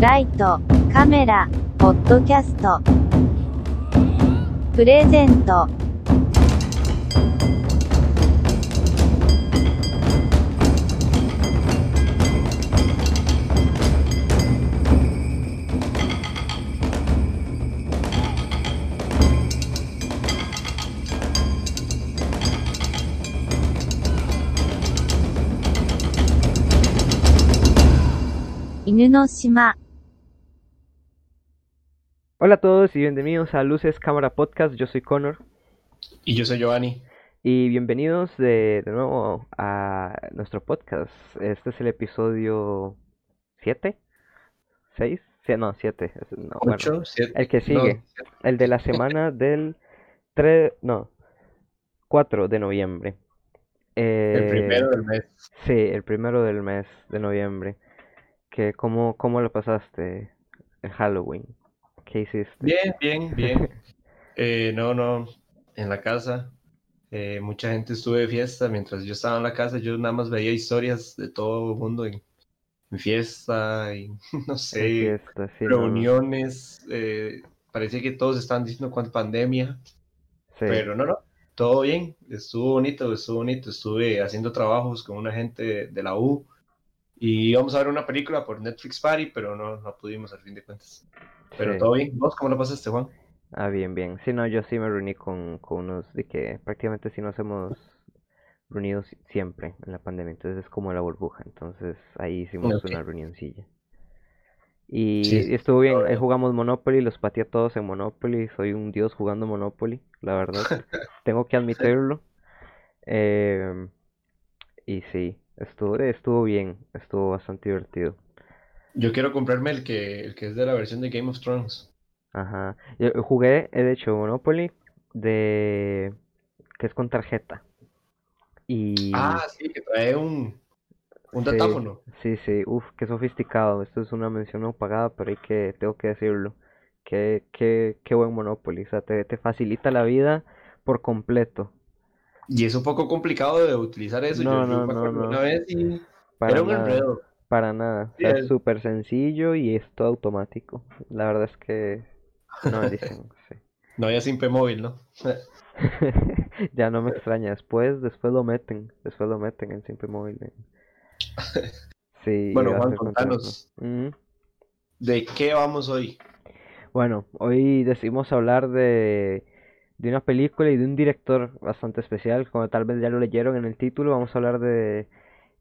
ライト、カメラ、ポッドキャスト。プレゼント。犬の島。Hola a todos y bienvenidos a Luces Cámara Podcast. Yo soy Connor Y yo soy Giovanni. y bienvenidos de, de nuevo a nuestro podcast. Este es el episodio 7, 6, sí, no, 7. No, bueno, el que no, sigue, el de la semana del 3, no, 4 de noviembre. el Eh, primero del mes. Sí, el primero del mes de noviembre. Que, ¿cómo, cómo lo pasaste en Halloween? ¿Qué hiciste? Bien, bien, bien. Eh, no, no, en la casa. eh, mucha gente estuvo de fiesta. Mientras yo estaba en la casa, yo nada más veía historias de todo el mundo en, en fiesta y no sé, fiesta, sí, no, no, reuniones. eh, parecía que todos estaban diciendo cuánta pandemia, sí. pero no, no, todo bien. Estuvo bonito, estuvo bonito. Estuve haciendo trabajos con una gente de, de la U y íbamos a ver una película por Netflix Party, pero no, no pudimos al fin de cuentas. Pero Sí. todo bien. ¿Vos cómo lo pasaste, Juan? Ah, bien, bien. Sí, no, yo sí me reuní con, con unos de que prácticamente sí nos hemos reunido si- siempre en la pandemia, entonces es como la burbuja, entonces ahí hicimos Ok. una reunioncilla. Y Sí, estuvo bien, ahí jugamos Monopoly, los pateé a todos en Monopoly, soy un dios jugando Monopoly, la verdad, tengo que admitirlo. Em, y sí, estuvo, estuvo bien, estuvo bastante divertido. Yo quiero comprarme el que, el que es de la versión de Game of Thrones. Ajá. Yo jugué, de hecho, Monopoly de que es con tarjeta. Y Ah, sí, que trae un, un sí, datáfono. sí, sí, uf, qué sofisticado. Esto es una mención no pagada, pero hay que, tengo que decirlo. Qué, qué, qué buen Monopoly. O sea, te, te facilita la vida por completo. Y es un poco complicado de utilizar eso. No, Yo, no, no, no. una vez y era un nada, enredo. Para nada. O sea, es súper sencillo y es todo automático. La verdad es que una bendición, sí. No había simple móvil, ¿no? Ya no me extraña. Después, después lo meten. Después lo meten en Simple Móvil. Sí, Bueno, Juan, contanos. ¿de qué vamos hoy? Bueno, hoy decidimos hablar de, de una película y de un director bastante especial. Como tal vez ya lo leyeron en el título, vamos a hablar de,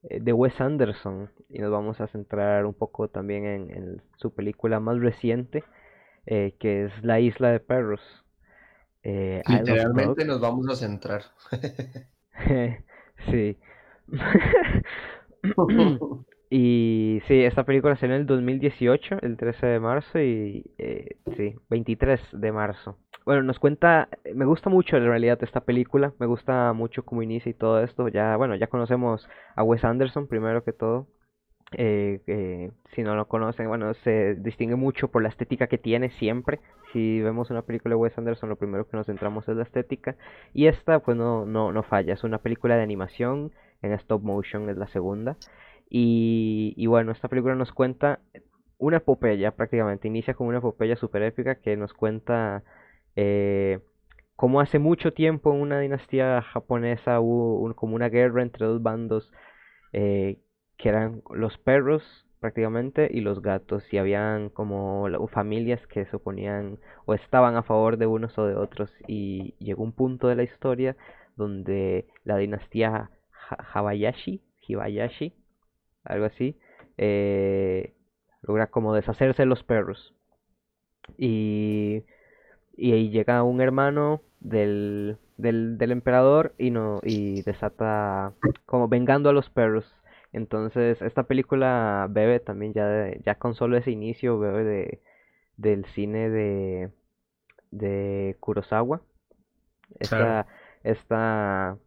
de Wes Anderson. Y nos vamos a centrar un poco también en, en su película más reciente, eh, que es La Isla de Perros. Eh, Literalmente nos vamos a centrar. Sí. Y sí, esta película salió en el 2018, el 13 de marzo, y eh, sí, 23 de marzo. Bueno, nos cuenta, me gusta mucho en realidad esta película, me gusta mucho cómo inicia y todo esto. Ya, bueno, ya conocemos a Wes Anderson primero que todo. Eh, eh, si no lo conocen, bueno, se distingue mucho por la estética que tiene siempre. Si vemos una película de Wes Anderson, lo primero que nos centramos es la estética. Y esta, pues no, no, no falla, es una película de animación en stop motion, es la segunda. Y, y bueno, esta película nos cuenta una epopeya prácticamente, inicia con una epopeya super épica que nos cuenta eh, cómo hace mucho tiempo en una dinastía japonesa hubo como una guerra entre dos bandos eh, que eran los perros prácticamente y los gatos y habían como familias que se oponían o estaban a favor de unos o de otros y llegó un punto de la historia donde la dinastía Ha- Habayashi, Hibayashi, algo así, eh, logra como deshacerse de los perros. Y, y ahí llega un hermano del, del, del emperador y, no, y desata como vengando a los perros. Entonces, esta película bebe también ya, de- ya con solo ese inicio, bebe de, del cine de, de Kurosawa. Esta, esta,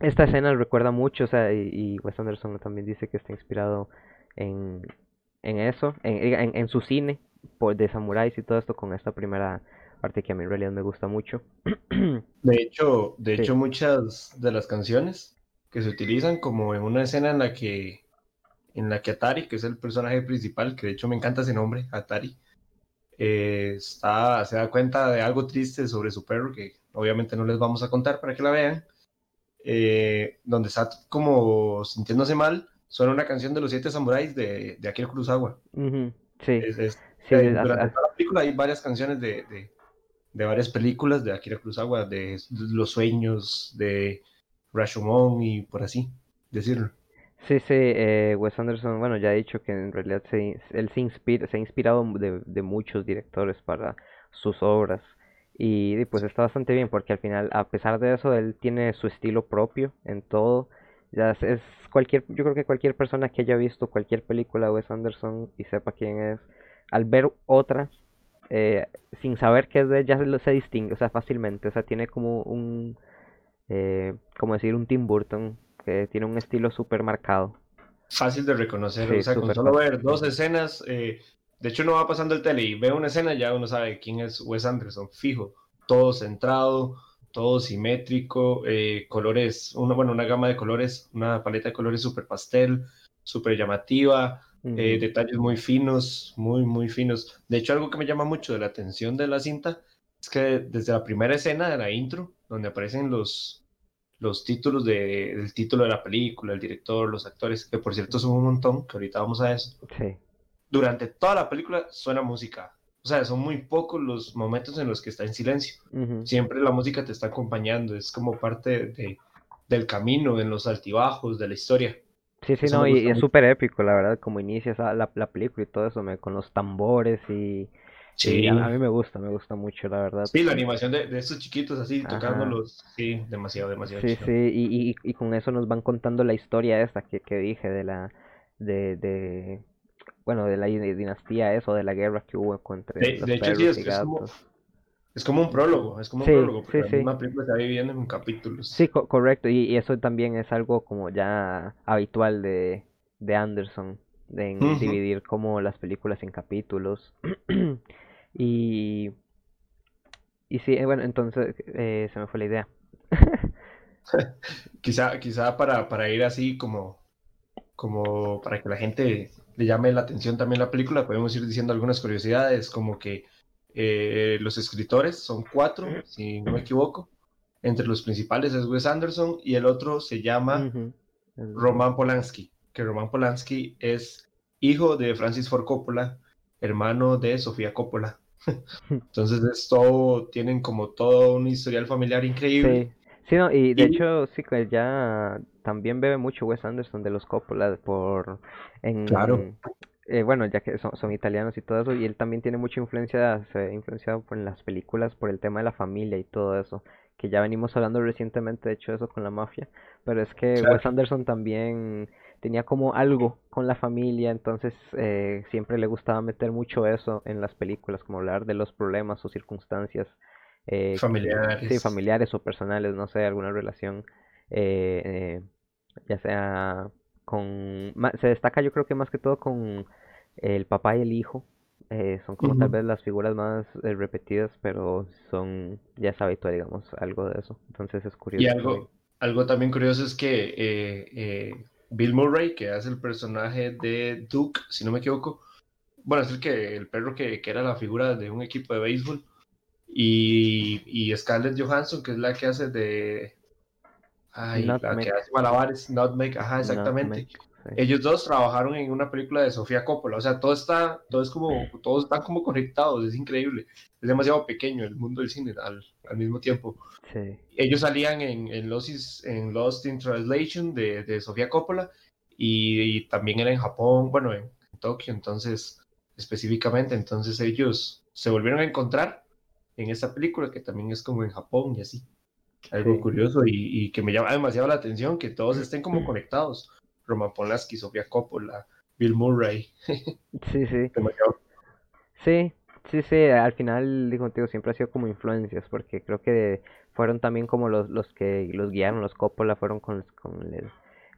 esta escena recuerda mucho, o sea, y, y Wes Anderson también dice que está inspirado en, en eso, en, en, en su cine por, de samuráis y todo esto con esta primera parte que a mí en realidad me gusta mucho. De hecho, de Sí. hecho, muchas de las canciones que se utilizan como en una escena en la que en la que Atari, que es el personaje principal, que de hecho me encanta ese nombre, Atari, eh, está, se da cuenta de algo triste sobre su perro, que obviamente no les vamos a contar para que la vean, eh, donde está como sintiéndose mal, suena una canción de los siete samuráis de, de Akira Kurosawa. Ujú, Sí, Es- es- sí, eh, a- durante a- toda la película hay varias canciones de, de, de varias películas de Akira Kurosawa, de Los Sueños, de Rashomon y por así decirlo. Sí, sí, eh, Wes Anderson, bueno, ya ha dicho que en realidad se, él se inspira, se ha inspirado de, de muchos directores para sus obras y, y, pues está bastante bien porque al final, a pesar de eso, él tiene su estilo propio en todo. Ya es, es cualquier, yo creo que cualquier persona que haya visto cualquier película de Wes Anderson y sepa quién es, al ver otra, eh, sin saber qué es de ella, se, distingue, o sea, fácilmente, o sea, tiene como un, eh, como decir, un Tim Burton que tiene un estilo súper marcado. Fácil de reconocer, Sí, o sea, con solo fácil. ver dos escenas, eh, de hecho uno va pasando el tele y ve una escena, ya uno sabe quién es Wes Anderson, fijo, todo centrado, todo simétrico, colores, una, bueno, una gama de colores, una paleta de colores súper pastel, súper llamativa, eh, Ujú. detalles muy finos, muy, muy finos. De hecho, algo que me llama mucho de la atención de la cinta es que desde la primera escena de la intro, donde aparecen los, los títulos de, del título de la película, el director, los actores, que por cierto son un montón, que ahorita vamos a eso, Sí, durante toda la película suena música. O sea, son muy pocos los momentos en los que está en silencio. ujú. Siempre la música te está acompañando, es como parte de, del camino, en los altibajos de la historia. Sí, sí, Eso no, y, es súper épico, la verdad, como inicia esa- la, la película y todo eso, me, con los tambores y, Sí, y a, a mí me gusta, me gusta mucho, la verdad. sí la animación de, de estos chiquitos así, Ajá. tocándolos, sí, demasiado, demasiado Sí, chido. sí, y, y, y con eso nos van contando la historia esta que, que dije de la, de, de, bueno, de la di- dinastía eso, de la guerra que hubo contra De- los de hecho, sí, perros es- y es como- gatos. Es como un prólogo, es como un Sí, prólogo, porque sí, la sí. misma película se va dividiendo en capítulos. Sí, co- correcto, y, y eso también es algo como ya habitual de, de Anderson, de en dividir como las películas en capítulos. Y, y sí, bueno, entonces eh, se me fue la idea. Quizá, quizá para, para ir así como, como para que la gente le llame la atención también la película, podemos ir diciendo algunas curiosidades, como que eh, los escritores son cuatro, si no me equivoco. Entre los principales es Wes Anderson y el otro se llama Roman Polanski, que Roman Polanski es hijo de Francis Ford Coppola, hermano de Sofía Coppola. Entonces es todo, tienen como todo un historial familiar increíble. Sí, sí, no, y de Y- hecho sí que ya también bebe mucho Wes Anderson de los Coppola por en Claro. Eh, bueno, ya que son, son italianos y todo eso, y él también tiene mucha influencia, se ha influenciado por las películas por el tema de la familia y todo eso, que ya venimos hablando recientemente, de hecho, eso con la mafia, pero es que Claro. Wes Anderson también tenía como algo con la familia, entonces eh, siempre le gustaba meter mucho eso en las películas, como hablar de los problemas o circunstancias eh, Familiares. sí, familiares o personales, no sé, alguna relación, eh, eh, ya sea con, se destaca yo creo que más que todo con el papá y el hijo, eh, son como tal vez las figuras más eh, repetidas, pero son, ya es habitual, digamos, algo de eso, entonces es curioso. Y algo, algo también curioso es que eh, eh, Bill Murray, que hace el personaje de Duke, si no me equivoco, bueno, es el que el perro que, que era la figura de un equipo de béisbol, y, y Scarlett Johansson, que es la que hace de... Ay, la que hace malabares, Nutmeg, ajá, exactamente. Sí. Ellos dos trabajaron en una película de Sofía Coppola, o sea, todo está, todo es como, todos están como conectados, es increíble, es demasiado pequeño el mundo del cine al, al mismo tiempo Sí. ellos salían en, en, Lost, en in Translation de, de Sofía Coppola y, y también era en Japón, bueno, en, Tokio, entonces, específicamente, entonces ellos se volvieron a encontrar en esta película que también es como en Japón y así. Algo Sí. curioso y, y que me llama demasiado la atención que todos estén como conectados. Roman Polanski, Sofía Coppola, Bill Murray, Sí, sí. demasiado. Sí, sí, sí, al final, digo contigo, siempre ha sido como influencias, porque creo que fueron también como los, los que los guiaron, los Coppola, fueron con, con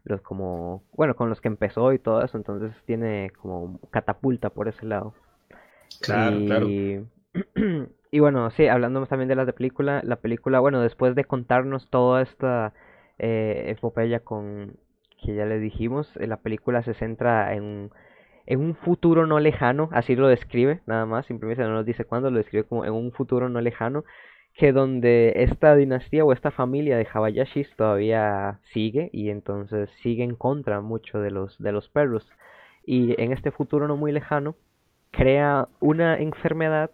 los como, bueno, con los que empezó y todo eso, entonces tiene como catapulta por ese lado. Claro, claro. Y, bueno, sí, hablando también de la película, la película, bueno, después de contarnos toda esta eh, epopeya con, que ya le dijimos, eh, la película se centra en, en un futuro no lejano, así lo describe, nada más, simplemente no nos dice cuándo, lo describe como en un futuro no lejano, que donde esta dinastía o esta familia de Habayashis todavía sigue y entonces sigue en contra mucho de los, de los perros. Y en este futuro no muy lejano, crea una enfermedad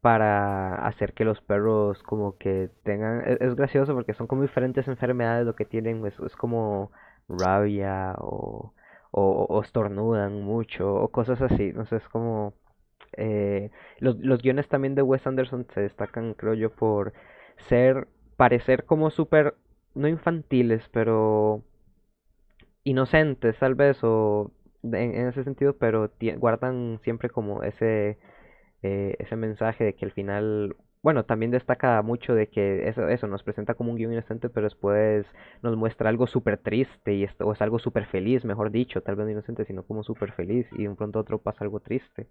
para hacer que los perros como que tengan es, es gracioso porque son como diferentes enfermedades lo que tienen es, como rabia o, o, estornudan mucho o cosas así no sé es como eh, los, los guiones también de Wes Anderson se destacan creo yo por ser parecer como súper no infantiles pero inocentes tal vez o en, ese sentido pero guardan siempre como ese eh, ese mensaje de que al final, bueno, también destaca mucho de que eso, eso nos presenta como un guion inocente, pero después nos muestra algo súper triste y esto, o es algo súper feliz, mejor dicho, tal vez no inocente, sino como súper feliz y de un pronto a otro pasa algo triste.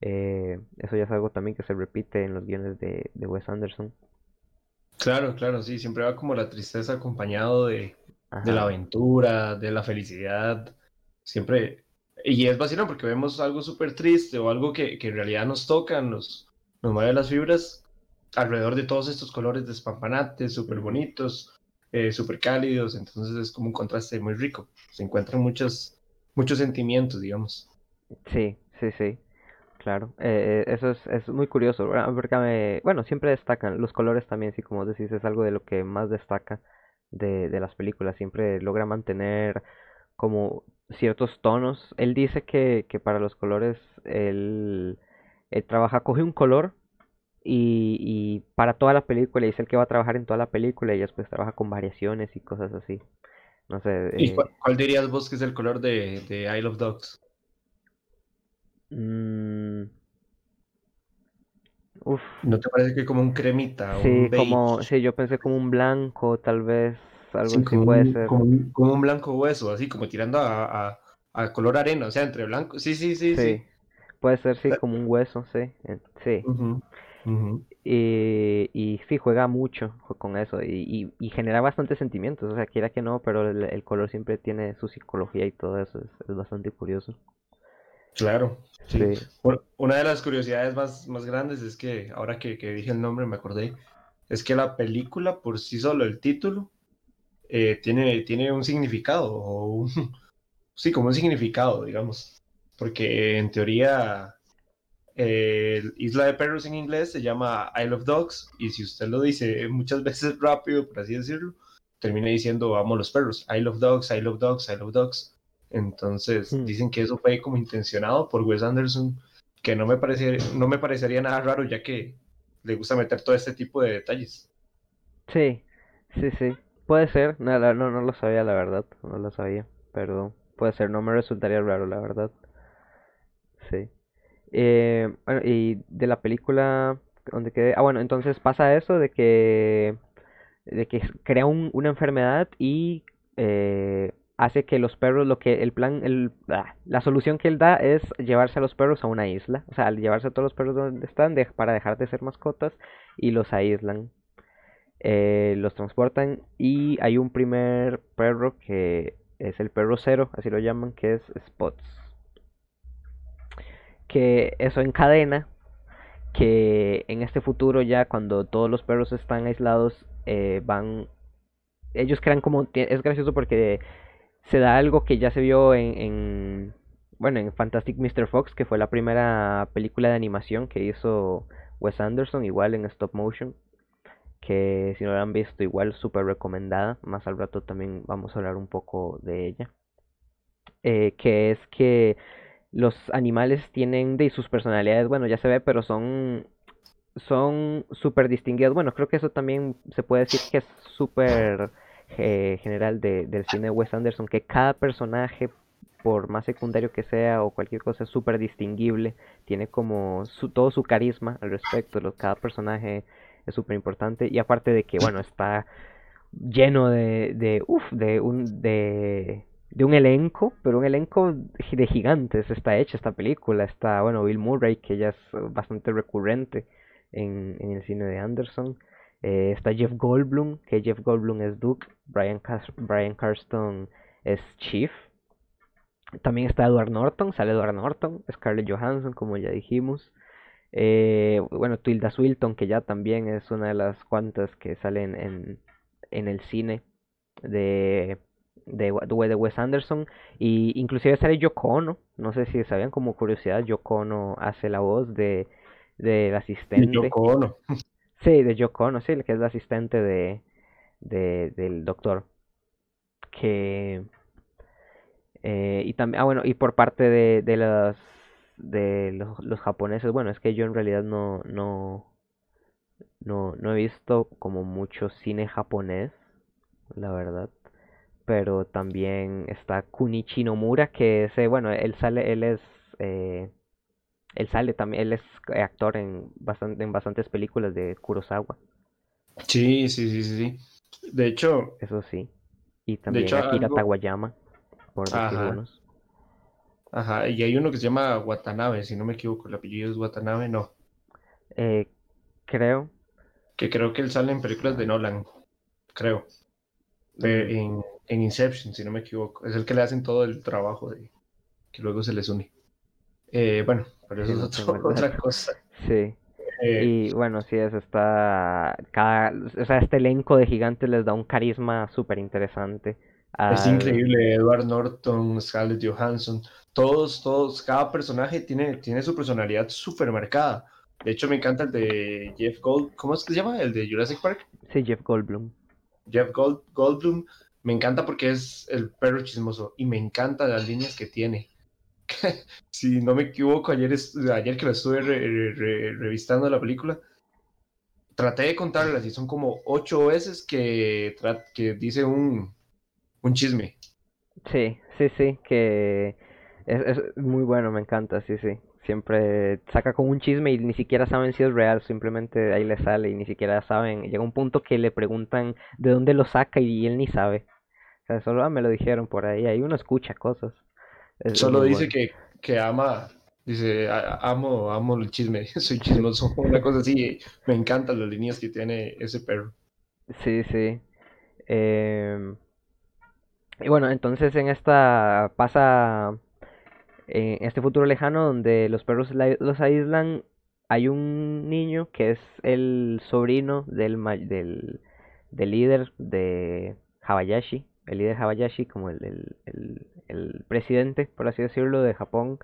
Eh, eso ya es algo también que se repite en los guiones de, de Wes Anderson. Claro, claro, sí, siempre va como la tristeza acompañado de, de la aventura, de la felicidad. Siempre, y es vacilón porque vemos algo súper triste o algo que, que en realidad nos toca, nos, nos mueve las fibras alrededor de todos estos colores despampanantes, súper bonitos, eh, súper cálidos, entonces es como un contraste muy rico. Se encuentran muchos, muchos sentimientos, digamos. Sí, sí, sí, claro. Eh, eh, eso es, es muy curioso, ¿verdad? Porque me- bueno, siempre destacan los colores también, sí, como decís, es algo de lo que más destaca de, de las películas. Siempre logra mantener como ciertos tonos. Él dice que, que para los colores él, él trabaja, coge un color y, y para toda la película dice el que va a trabajar en toda la película y después trabaja con variaciones y cosas así. No sé, ¿Y eh, cuál, cuál dirías vos que es el color de, de Isle of Dogs? mm, uf, ¿No te parece que como un cremita, un sí, beige? como, sí, yo pensé como un blanco, tal vez, algo Sí, así como puede un, ser. como un, como un blanco hueso, así como tirando a, a, a color arena, o sea, entre blanco. Sí, sí, sí, Sí, sí. puede ser, sí, como un hueso, sí, sí. Y, y sí, juega mucho con eso y, y, y genera bastantes sentimientos, o sea, quiera que no, pero el, el color siempre tiene su psicología y todo eso, es, es bastante curioso. Claro, sí. Una de las curiosidades más, más grandes es que, ahora que, que dije el nombre, me acordé, es que la película por sí solo, el título, eh, tiene, tiene un significado, o un, sí, como un significado, digamos. Porque en teoría, eh, Isla de Perros en inglés se llama Isle of Dogs, y si usted lo dice muchas veces rápido, por así decirlo, termina diciendo amo los perros, Isle of Dogs, Isle of Dogs, Isle of Dogs. Entonces Mm, dicen que eso fue como intencionado por Wes Anderson, que no me parece, no me parecería nada raro, ya que le gusta meter todo este tipo de detalles. sí, sí, sí, puede ser, no, no, no lo sabía la verdad, no lo sabía, pero puede ser, no me resultaría raro la verdad, sí. Eh, y de la película donde quedé, ah bueno, entonces pasa eso de que de que crea un- una enfermedad y eh, hace que los perros, lo que el plan, el, ah, la solución que él da es llevarse a los perros a una isla, o sea, al llevarse a todos los perros donde están para dejar de ser mascotas y los aíslan, eh, los transportan y hay un primer perro que es el perro cero, así lo llaman, que es Spots, que eso encadena que en este futuro ya cuando todos los perros están aislados eh, van ellos crean como es gracioso porque se da algo que ya se vio en bueno en Fantastic Mr. Fox que fue la primera película de animación que hizo Wes Anderson igual en stop motion que si no la han visto igual súper recomendada. Más al rato también vamos a hablar un poco de ella. Eh, que es que los animales tienen de sus personalidades bueno ya se ve pero son son súper distinguidas. Bueno, creo que eso también se puede decir que es súper eh, general de, del cine de Wes Anderson, que cada personaje, por más secundario que sea o cualquier cosa, es súper distinguible, tiene como su, todo su carisma al respecto, lo, cada personaje es súper importante y aparte de que, bueno, está lleno de, de, uf, de un, de, de un elenco, pero un elenco de gigantes está hecha esta película. Está, bueno, Bill Murray, que ya es bastante recurrente en, en el cine de Anderson. Eh, está Jeff Goldblum, que Jeff Goldblum es Duke. Brian, Cas Brian Carston es Chief. También está Edward Norton, sale Edward Norton, Scarlett Johansson, como ya dijimos. Eh, bueno, Tilda Swilton, que ya también es una de las cuantas que salen en, en el cine de, de, de Wes Anderson. Y inclusive sale Yoko Ono. No sé si sabían como curiosidad, Yoko Ono hace la voz de del asistente. De Yoko Ono. Sí, de Yoko Ono, sí, que es el asistente de, de del doctor. Que eh, y también, ah, bueno, y por parte de, de los de los, los, japoneses, bueno, es que yo en realidad no, no, no, no he visto como mucho cine japonés, la verdad. Pero también está Kunichi Nomura, que ese, bueno, él sale, él es, eh, él sale también, él es actor en, bastante, en bastantes películas de Kurosawa. Sí, sí, sí, sí. De hecho, eso sí. Y también de Akira Tawayama, por Ajá. Ajá, y hay uno que se llama Watanabe, si no me equivoco, el apellido es Watanabe, no. Eh, creo. Que creo que él sale en películas de Nolan, creo. en, en, Inception, si no me equivoco. Es el que le hacen todo el trabajo de que luego se les une. Eh, bueno, pero eso es otra cosa. Sí. Eh, y bueno, sí, eso está. Cada, o sea, este elenco de gigantes les da un carisma súper interesante. Es increíble, Edward Norton, Scarlett Johansson, todos, todos, cada personaje tiene, tiene su personalidad súper marcada. De hecho, me encanta el de Jeff Gold, ¿cómo es que se llama? El de Jurassic Park. Sí, Jeff Goldblum. Jeff Gold, Goldblum, me encanta porque es el perro chismoso y me encanta las líneas que tiene. si no me equivoco, ayer, ayer que lo estuve revistando la película, traté de contarlas y son como ocho veces que, que dice un, un chisme. Sí, sí, sí, que es, muy bueno, me encanta, sí, sí. Siempre saca con un chisme y ni siquiera saben si es real, simplemente ahí le sale y ni siquiera saben. Llega un punto que le preguntan de dónde lo saca y él ni sabe. O sea, solo ah, me lo dijeron por ahí, ahí uno escucha cosas. solo dice que, que ama Dice, amo, amo el chisme, soy chismoso, una cosa así. Me encantan las líneas que tiene ese perro. Sí, sí. Eh, y bueno, entonces en esta pasa en este futuro lejano donde los perros los aíslan, hay un niño que es el sobrino del, del, del líder de Habayashi, el líder Habayashi como el, el, el, presidente, por así decirlo, de Japón.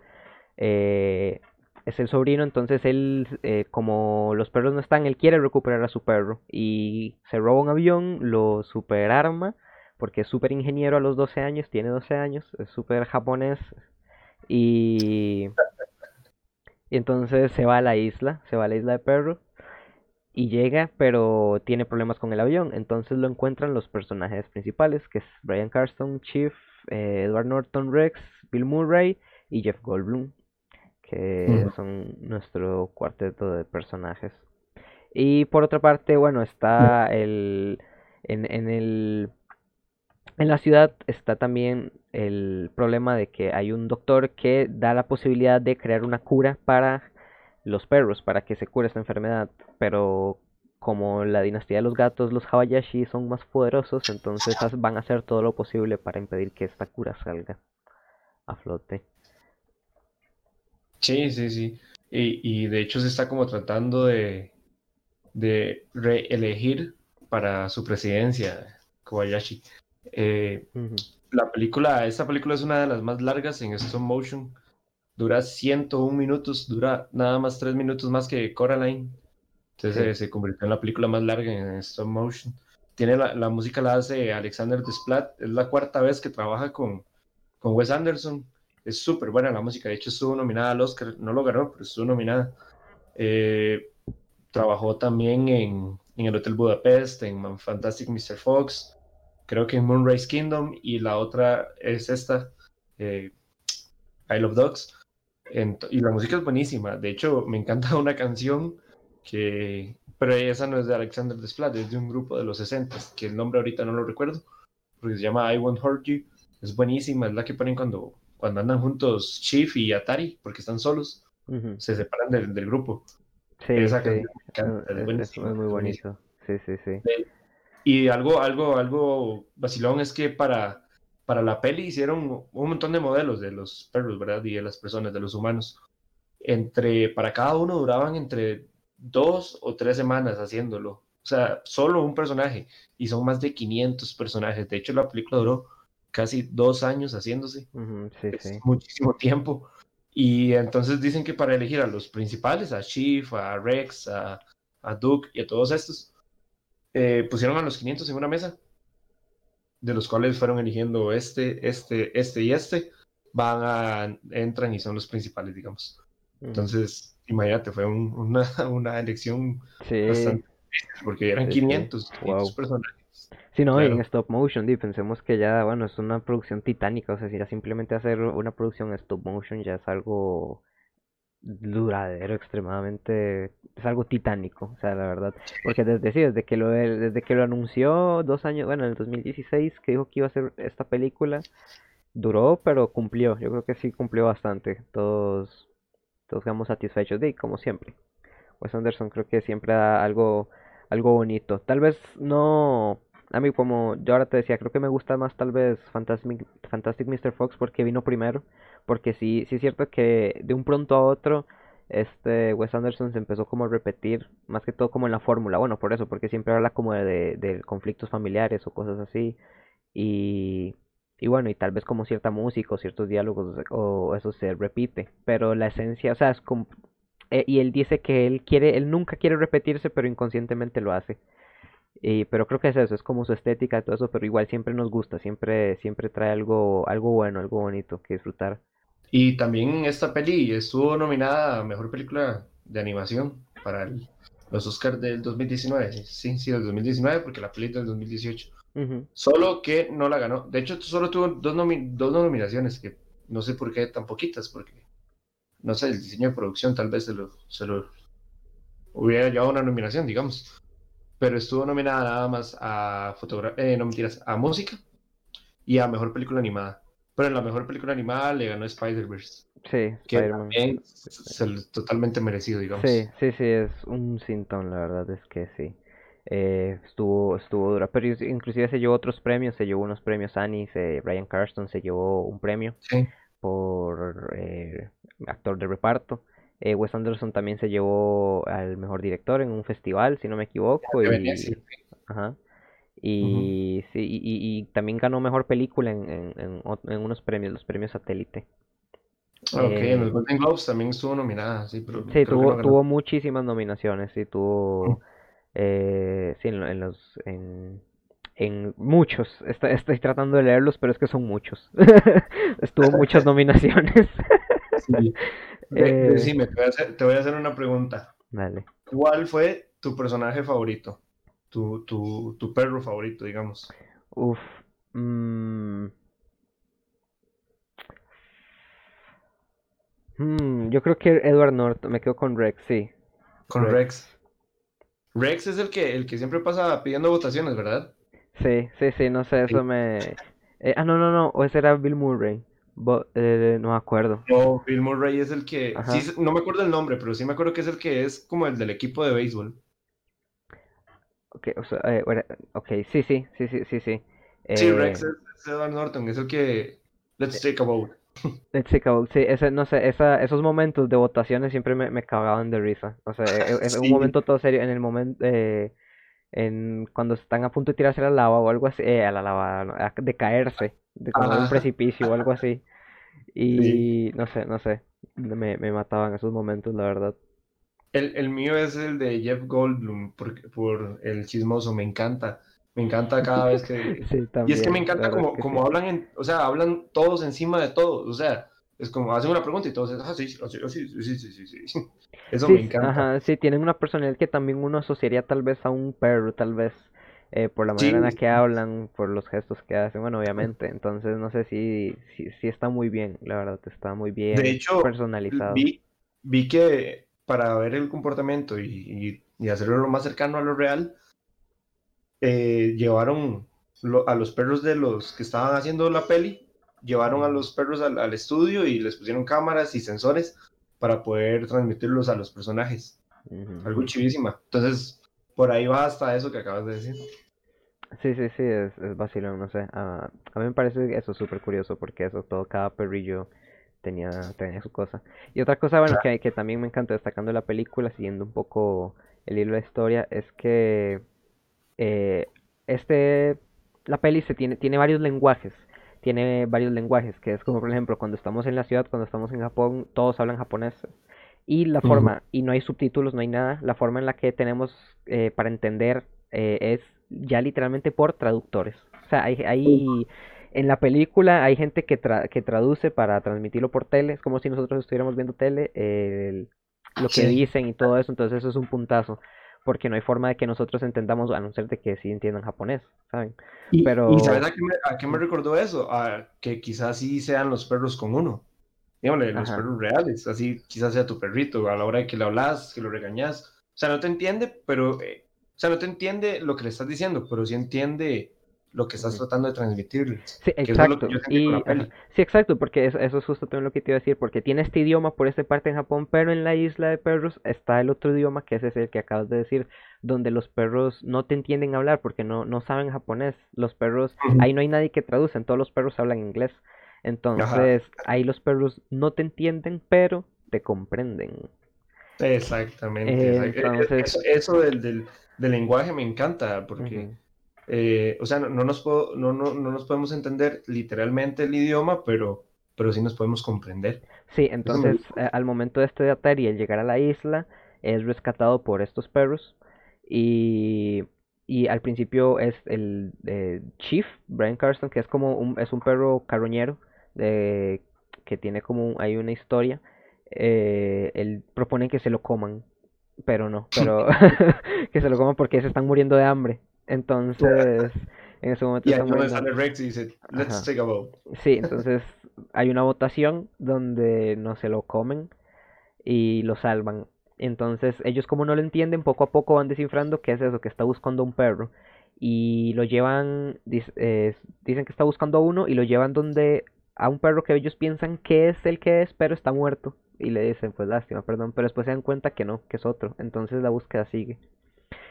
Eh, es el sobrino, entonces él, eh, como los perros no están, él quiere recuperar a su perro y se roba un avión, lo superarma porque es súper ingeniero a los 12 años, tiene 12 años, es súper japonés y... y entonces se va a la isla, se va a la isla de perro y llega, pero tiene problemas con el avión, entonces lo encuentran los personajes principales, que es Brian Carston, Chief, eh, Edward Norton Rex, Bill Murray y Jeff Goldblum, que son nuestro cuarteto de personajes. Y por otra parte, bueno, está el en, en el en la ciudad está también el problema de que hay un doctor que da la posibilidad de crear una cura para los perros, para que se cure esta enfermedad, pero como la dinastía de los gatos, los Hawayashi son más poderosos, entonces van a hacer todo lo posible para impedir que esta cura salga a flote. Sí, sí, sí. Y, de hecho se está como tratando de, de reelegir para su presidencia Kobayashi. Eh, la película, esta película es una de las más largas en stop motion. Dura 101 minutos, dura nada más 3 minutos más que Coraline. Entonces se convirtió en la película más larga en stop motion. Tiene la, la música la hace Alexander Desplat. Es la cuarta vez que trabaja con, con Wes Anderson. Es súper buena la música. De hecho, estuvo nominada al Oscar. No lo ganó, pero estuvo nominada. Eh, trabajó también en, en el Hotel Budapest, en Fantastic Mr. Fox creo que en Moonrise Kingdom y la otra es esta, eh, I Love Dogs. y la música es buenísima. De hecho, me encanta una canción que, pero esa no es de Alexander Desplat, es de un grupo de los 60, que el nombre ahorita no lo recuerdo, porque se llama I Won't Hurt You. Es buenísima, es la que ponen cuando, cuando andan juntos Chief y Atari, porque están solos. Se separan del, del grupo. Sí, esa canción es, muy bonito. Sí, sí, sí. Y algo, algo, algo vacilón es que para, para la peli hicieron un montón de modelos de los perros, ¿verdad? Y de las personas, de los humanos. Entre, para cada uno duraban entre dos o tres semanas haciéndolo. O sea, solo un personaje. Y son más de 500 personajes. De hecho, la película duró casi dos años haciéndose. sí, sí. Muchísimo tiempo. Y entonces dicen que para elegir a los principales, a Chief, a Rex, a, a Duke y a todos estos, eh, pusieron a los 500 en una mesa, de los cuales fueron eligiendo este, este, este y este, van a, entran y son los principales, digamos. Entonces, imagínate, fue una, una, elección bastante porque eran 500, 500 personajes. Sí, no, y en stop motion, y pensemos que ya, bueno, es una producción titánica, o sea, si ya simplemente hacer una producción en stop motion ya es algo duradero, extremadamente, es algo titánico, o sea, la verdad, porque desde, sí, desde que lo, desde que lo anunció dos años, bueno, en el 2016, que dijo que iba a hacer esta película, duró, pero cumplió, yo creo que sí cumplió bastante, todos, todos quedamos satisfechos, de como siempre. Wes Anderson creo que siempre da algo, algo bonito, tal vez no a mí, como yo ahora te decía, creo que me gusta más tal vez Fantastic, Fantastic Mr. Fox porque vino primero. Porque sí, sí es cierto que de un pronto a otro, este Wes Anderson se empezó como a repetir, más que todo como en la fórmula. Bueno, por eso, porque siempre habla como de, conflictos familiares o cosas así. Y, y bueno, y tal vez como cierta música o ciertos diálogos o eso se repite. Pero la esencia, o sea, es como... Eh, y él dice que él quiere, él nunca quiere repetirse, pero inconscientemente lo hace. Y, pero creo que es eso, es como su estética todo eso, pero igual siempre nos gusta, siempre, siempre trae algo, algo bueno, algo bonito que disfrutar. Y también esta peli estuvo nominada a Mejor Película de Animación para los Oscars del 2019. Sí, sí, del 2019, porque la peli del 2018. Solo que no la ganó. De hecho, solo tuvo dos, dos nominaciones, que no sé por qué tan poquitas, porque no sé, el diseño de producción tal vez se lo, se lo hubiera llevado una nominación, digamos pero estuvo nominada nada más a fotografía, eh, no mentiras, a música y a mejor película animada. Pero en la mejor película animada le ganó Spider-Verse. Sí, que también es totalmente merecido, digamos. Sí, sí, sí, es un sintón, la verdad es que sí. Eh, estuvo estuvo dura, pero inclusive se llevó otros premios, se llevó unos premios Annie, se, Brian Carston se llevó un premio por eh, actor de reparto. Eh, Wes Anderson también se llevó al mejor director en un festival, si no me equivoco. Y, ajá, y, sí, y, también ganó mejor película en, en, en, unos premios, los premios satélite. Ok, en los eh, Golden Globes también estuvo nominada, sí, pero sí tuvo, tuvo muchísimas nominaciones, sí, tuvo, eh, sí, en, los, en, en muchos, estoy, estoy, tratando de leerlos, pero es que son muchos, estuvo muchas nominaciones. sí. Eh, decime, te voy, a hacer, te voy, a hacer, una pregunta. Dale. ¿Cuál fue tu personaje favorito? Tu, tu, tu perro favorito, digamos. Uf. Mmm... yo creo que Edward Norton, me quedo con Rex, sí. Con Rex. Rex, es el que, el que siempre pasa pidiendo votaciones, ¿verdad? Sí, sí, sí, no sé, eso me... Eh, ah, no, no, no, o ese era Bill Murray. Eh, no me acuerdo. No, Bill Murray es el que. no me acuerdo el nombre, pero sí me acuerdo que es el que es como el del equipo de béisbol. Ok, o sea, eh, okay sí, sí, sí, sí, sí. Sí, sí Rex eh, es, Edward Norton, es el que. Let's take a vote. Let's take a vote, sí, ese, no sé, esa, esos momentos de votaciones siempre me, me cagaban de risa. O sea, es un momento todo serio, en el momento. En, cuando están a punto de tirarse a la lava o algo así, a la lava, de caerse de como un precipicio o algo así. Y no sé, no sé, me, me mataban esos momentos, la verdad. El, el mío es el de Jeff Goldblum, por, por el chismoso, me encanta. Me encanta cada vez que... y es que me encanta como, como hablan, en, o sea, hablan todos encima de todos, o sea, es como hacen una pregunta y todos dicen, ah, sí, sí, sí, sí, sí, sí, Eso me encanta. Ajá, sí, tienen una personalidad que también uno asociaría tal vez a un perro, tal vez. Eh, por la manera en la que hablan, por los gestos que hacen, bueno, obviamente. Entonces, no sé si, si, está muy bien, la verdad, está muy bien de hecho, personalizado. Vi, vi que para ver el comportamiento y, y, hacerlo lo más cercano a lo real, eh, llevaron a los perros de los que estaban haciendo la peli, llevaron a los perros al, estudio y les pusieron cámaras y sensores para poder transmitirlos a los personajes. Algo chivísima. Entonces, por ahí va hasta eso que acabas de decir. Sí, sí, sí, es, es vacilón, no sé. A, a mí me parece eso súper curioso porque eso, todo, cada perrillo tenía, tenía su cosa. Y otra cosa, bueno, que, que también me encanta destacando de la película, siguiendo un poco el hilo de la historia, es que eh, este, la peli se tiene, tiene varios lenguajes. Tiene varios lenguajes, que es como por ejemplo cuando estamos en la ciudad, cuando estamos en Japón, todos hablan japonés. Y la forma, y no hay subtítulos, no hay nada, la forma en la que tenemos eh, para entender eh, es ya literalmente por traductores. O sea, hay, hay en la película hay gente que, tra- que traduce para transmitirlo por tele, es como si nosotros estuviéramos viendo tele, el- lo que Sí. dicen y todo eso, entonces eso es un puntazo, porque no hay forma de que nosotros entendamos, a no ser de que sí entiendan japonés, ¿saben? Y, Pero- y ¿sabes a qué, me, a qué me recordó eso? A que quizás sí sean los perros con uno. Dígame, los Ajá. perros reales. Así quizás sea tu perrito a la hora de que le hablas, que lo regañas. O sea, no te entiende, pero. eh, o sea, no te entiende lo que le estás diciendo, pero sí entiende lo que estás tratando de transmitirle. Sí, exacto. Y, sí, exacto, porque eso, eso es justo también lo que te iba a decir, porque tiene este idioma por esta parte en Japón, pero en la isla de perros está el otro idioma, que ese es el que acabas de decir, donde los perros no te entienden hablar porque no, no saben japonés. Los perros, ahí no hay nadie que traducen, todos los perros hablan inglés. Entonces, ahí los perros no te entienden, pero te comprenden. Exactamente. Eh, exact- eh, entonces- Eso, eso del, del, del lenguaje me encanta, porque. Eh, o sea, no, no nos puedo- no, no, no nos podemos entender literalmente el idioma, pero, pero sí nos podemos comprender. Sí, entonces eh, al momento de este de Atari, el llegar a la isla, es rescatado por estos perros y, y al principio es el eh, Chief, Brian Carston, que es como un, es un perro carroñero de, que tiene como un- hay una historia. eh, él propone que se lo coman, pero no, pero que se lo coman porque se están muriendo de hambre. Entonces, en ese momento Y ahí están es donde muriendo. sale Rex y dice, let's Ajá. take a vote. Sí, entonces hay una votación donde no se lo comen y lo salvan. Entonces ellos como no lo entienden, poco a poco van descifrando qué es eso, que está buscando un perro. Y lo llevan, dis- eh, dicen que está buscando a uno y lo llevan donde a un perro que ellos piensan que es el que es, pero está muerto. Y le dicen, pues lástima, perdón, pero después se dan cuenta que no, que es otro. Entonces la búsqueda sigue.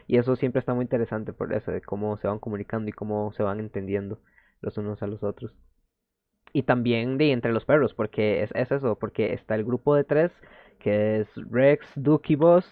Y eso siempre está muy interesante por eso, de cómo se van comunicando y cómo se van entendiendo los unos a los otros. Y también de entre los perros, porque es, es eso, porque está el grupo de tres, que es Rex, Duke y Boss,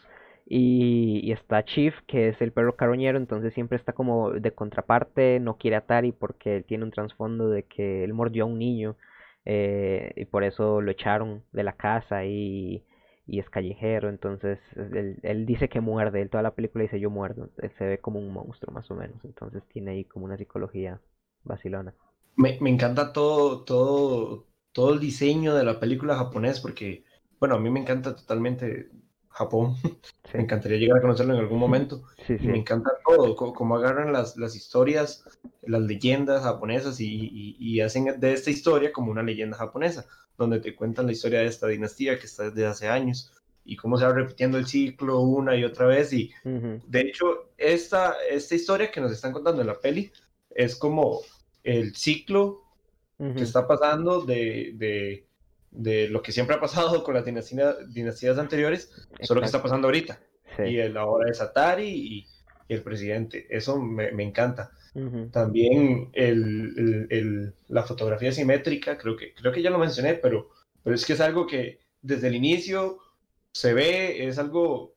y, y está Chief, que es el perro carroñero, entonces siempre está como de contraparte, no quiere a Atari porque tiene un trasfondo de que él mordió a un niño, eh, y por eso lo echaron de la casa y, y es callejero, entonces él, él dice que muerde, él toda la película dice yo muerdo, él se ve como un monstruo más o menos, entonces tiene ahí como una psicología vacilona. Me, me encanta todo, todo, todo el diseño de la película japonés, porque, bueno, a mí me encanta totalmente Japón. Sí, Me encantaría llegar a conocerlo en algún momento. sí, Y me encanta todo, cómo agarran las, las historias, las leyendas japonesas y, y- y hacen de esta historia como una leyenda japonesa, donde te cuentan la historia de esta dinastía que está desde hace años y cómo se va repitiendo el ciclo una y otra vez. Y Ujú, de hecho, esta, esta historia que nos están contando en la peli es como el ciclo ujú. que está pasando de, de, de lo que siempre ha pasado con las dinastías, dinastías anteriores, solo que está Exacto. pasando ahorita. Sí. Y el, ahora es Atari y, y el presidente. Eso me, me encanta. También el, el- el- la fotografía simétrica, creo que, creo que ya lo mencioné, pero, pero es que es algo que desde el inicio se ve, es algo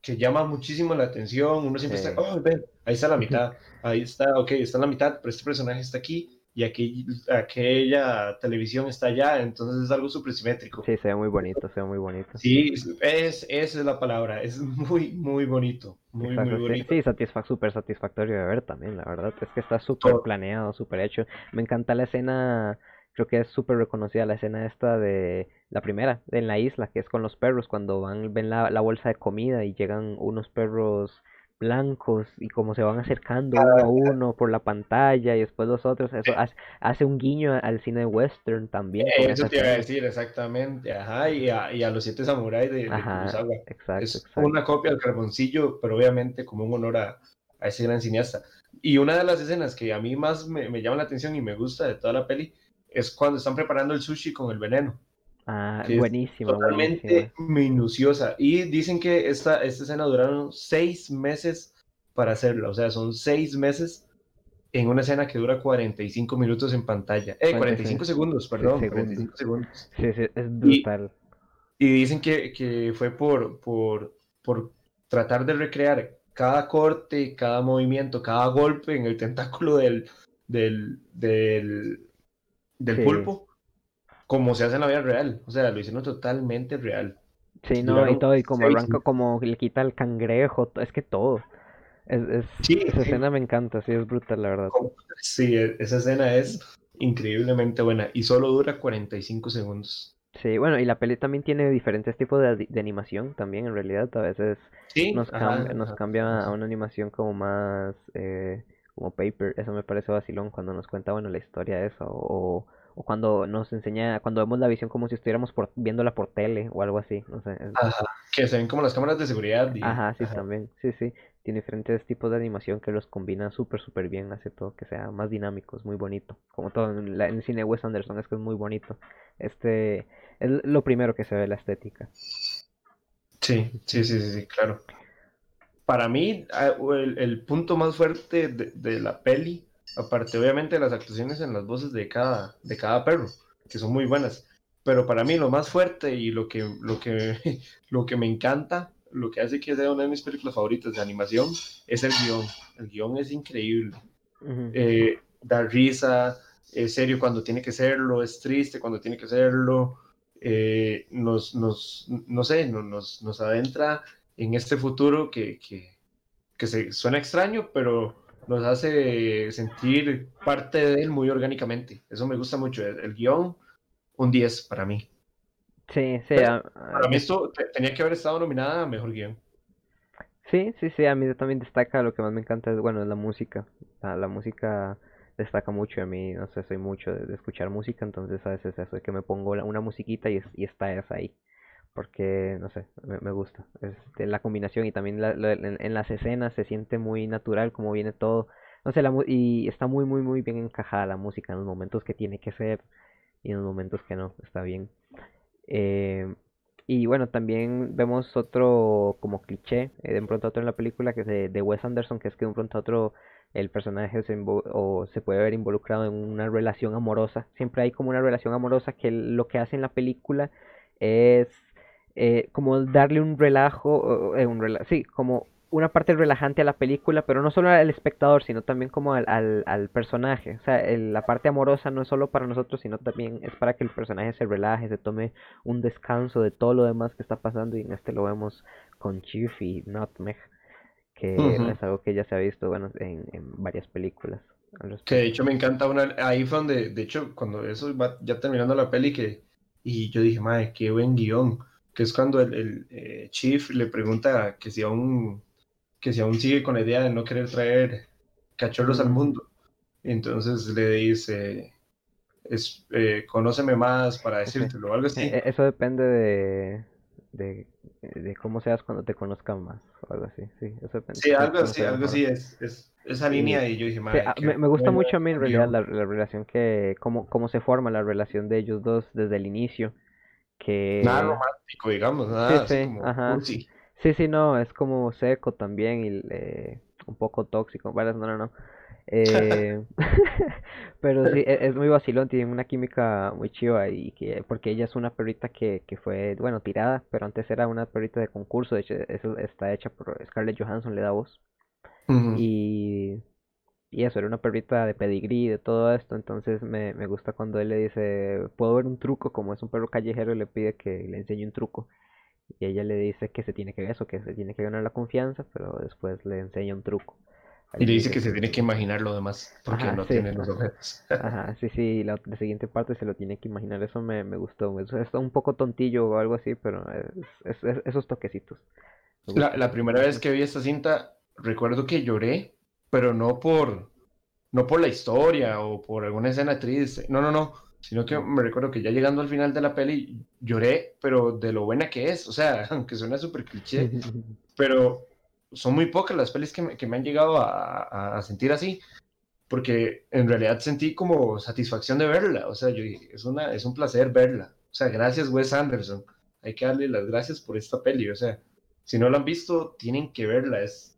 que llama muchísimo la atención. Uno siempre Sí. está, oh, ven, ahí está la mitad, ahí está, ok, está la mitad, pero este personaje está aquí y aquí, aquella televisión está allá, entonces es algo súper simétrico. Sí, se ve muy bonito, se ve muy bonito. Sí, es, esa es la palabra, es muy, muy bonito, muy, Exacto, muy bonito. sí, satisfa súper satisfactorio de ver también, la verdad. Es que está súper planeado, súper hecho. Me encanta la escena, creo que es súper reconocida la escena esta de la primera, en la isla, que es con los perros, cuando van, ven la, la bolsa de comida y llegan unos perros blancos y como se van acercando uno a uno por la pantalla y después los otros, eso hace, hace un guiño al cine western también con Eso te iba a decir, exactamente. Ajá, y a, y a los siete samuráis de, de Ajá, Kurosawa. exacto, Es exacto. una copia al carboncillo, pero obviamente como un honor a, a ese gran cineasta. Y una de las escenas que a mí más me, me llama la atención y me gusta de toda la peli es cuando están preparando el sushi con el veneno. Ah, buenísima, Totalmente minuciosa. Y dicen que esta, esta escena duraron seis meses para hacerla. O sea, son seis meses en una escena que dura 45 minutos en pantalla. Eh, 45 segundos, perdón, segundos. 45 segundos. Sí, sí, es brutal. Y dicen que, que fue por, por, por tratar de recrear cada corte, cada movimiento, cada golpe en el tentáculo del, del, del, del Sí. pulpo, como se hace en la vida real. O sea, lo hicieron totalmente real. Sí, no, y todo, y como seis arranca, como le quita el cangrejo, es que todo. Es, es, Sí, esa sí. escena me encanta, sí, es brutal, la verdad. Sí, e- esa escena es increíblemente buena y solo dura 45 segundos. Sí, bueno, y la peli también tiene diferentes tipos de, de animación también, en realidad, a veces Sí, nos, ajá, cam- nos ajá. cambia a una animación como más, eh, como paper, eso me parece vacilón cuando nos cuenta, bueno, la historia de eso, o, o cuando nos enseña, cuando vemos la visión como si estuviéramos por, viéndola por tele o algo así, no sé. es- Ajá, que se ven como las cámaras de seguridad. y- Ajá, sí, ajá. también, sí, sí, tiene diferentes tipos de animación que los combina súper, súper bien, hace todo que sea más dinámico, es muy bonito, como todo en, la- en el cine de Wes Anderson, es que es muy bonito, este, es lo primero que se ve la estética. Sí, sí, sí, sí, sí, claro. Para mí, ah, el, el punto más fuerte de, de la peli, aparte obviamente las actuaciones en las voces de cada, de cada perro, que son muy buenas, pero para mí lo más fuerte y lo que, lo que, lo que me encanta, lo que hace que sea una de mis películas favoritas de animación, es el guion. El guion es increíble. Eh, da risa, es serio cuando tiene que serlo, es triste cuando tiene que serlo, eh, nos, nos, no sé, no- nos, nos adentra en este futuro que, que, que se suena extraño, pero nos hace sentir parte de él muy orgánicamente. Eso me gusta mucho. El, el guion, un 10 para mí. Sí, sí, a- a- Para mí esto te- tenía que haber estado nominada a Mejor Guión. sí, sí, sí, a mí también destaca, lo que más me encanta es, bueno, es la música, la, la música destaca mucho, a mí, no sé, soy mucho de, de escuchar música, entonces a veces eso, de que me pongo la- una musiquita y, es- y está esa ahí, porque, no sé, me, gusta, este, la combinación y también la- la- en, en las escenas se siente muy natural como viene todo, no sé, la, y está muy, muy, muy bien encajada la música en los momentos que tiene que ser y en los momentos que no, está bien. Eh, y bueno, también vemos otro como cliché eh, de un pronto a otro en la película que es de, Wes Anderson, que es que de un pronto a otro el personaje se, o se puede ver involucrado en una relación amorosa. Siempre hay como una relación amorosa que lo que hace en la película es eh, como darle un relajo, eh, un rela- sí, como una parte relajante a la película, pero no solo al espectador, sino también como al, al, al personaje. O sea, el- la parte amorosa no es solo para nosotros, sino también es para que el personaje se relaje, se tome un descanso de todo lo demás que está pasando. Y en este lo vemos con Chief y Nutmeg, que es algo que ya se ha visto, bueno, en, en varias películas. Que de hecho me encanta una. Ahí fue donde, de hecho, cuando eso va ya terminando la peli, que. Y yo dije, madre, qué buen guion. Que es cuando el, el, eh, Chief le pregunta que si aún. Que si aún sigue con la idea de no querer traer cachorros al Mm. mundo. Entonces le dice. Es, eh, conóceme más para decírtelo, algo así. E- Eso depende de, de, de cómo seas cuando te conozcan más, o algo así. Sí, eso depende. Sí, algo así, algo así es, es esa Sí. línea y yo dije, Sí, ah, me, me gusta mucho a mí en realidad guion". la, la relación que, cómo, cómo se forma la relación de ellos dos desde el inicio, que... Nada romántico, digamos, nada Sí, así sí, como ajá. cursi. Sí, sí, no, es como seco también y eh, un poco tóxico, ¿vale? No, no, no. Eh, pero sí, e- es muy vacilón, tienen una química muy chiva y que, porque ella es una perrita que, que fue, bueno, tirada, pero antes era una perrita de concurso, de hecho, eso está hecha por Scarlett Johansson, le da voz. Y, y eso, era una perrita de pedigrí, de todo esto, entonces me, me gusta cuando él le dice, puedo ver un truco, como es un perro callejero, y le pide que le enseñe un truco. Y ella le dice que se tiene que eso, que se tiene que ganar la confianza, pero después le enseña un truco. Y le dice que se tiene que imaginar lo demás, porque Ajá, no sí, tiene los objetos. Ajá, sí, sí, la, la siguiente parte se lo tiene que imaginar, eso me, me gustó, es un poco tontillo o algo así, pero es, es- es- esos toquecitos. La, la primera vez que vi esta cinta, recuerdo que lloré, pero no por, no por la historia o por alguna escena triste. No, no, no. Sino que me recuerdo que ya llegando al final de la peli lloré, pero de lo buena que es. O sea, aunque suena súper cliché, pero son muy pocas las pelis que me, que me han llegado a, a- sentir así, porque en realidad sentí como satisfacción de verla, o sea, yo dije, es, una, es un placer verla, o sea, gracias Wes Anderson, hay que darle las gracias por esta peli, o sea, si no la han visto, tienen que verla, es,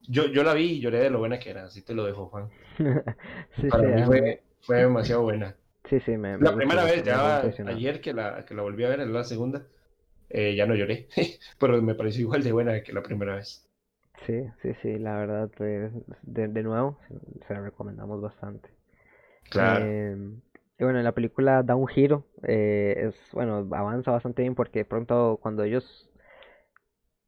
yo, yo la vi y lloré de lo buena que era, así te lo dejo, Juan. Sí, Para sí, mí fue, fue demasiado buena. sí, sí, me, me La primera vez, ya ayer que la, que la volví a ver, en la segunda, eh, ya no lloré, pero me pareció igual de buena que la primera vez. Sí, sí, sí, la verdad, pues, de, de nuevo, se la recomendamos bastante. Claro. Em, y bueno, la película da un giro, eh, es, bueno, avanza bastante bien porque pronto cuando ellos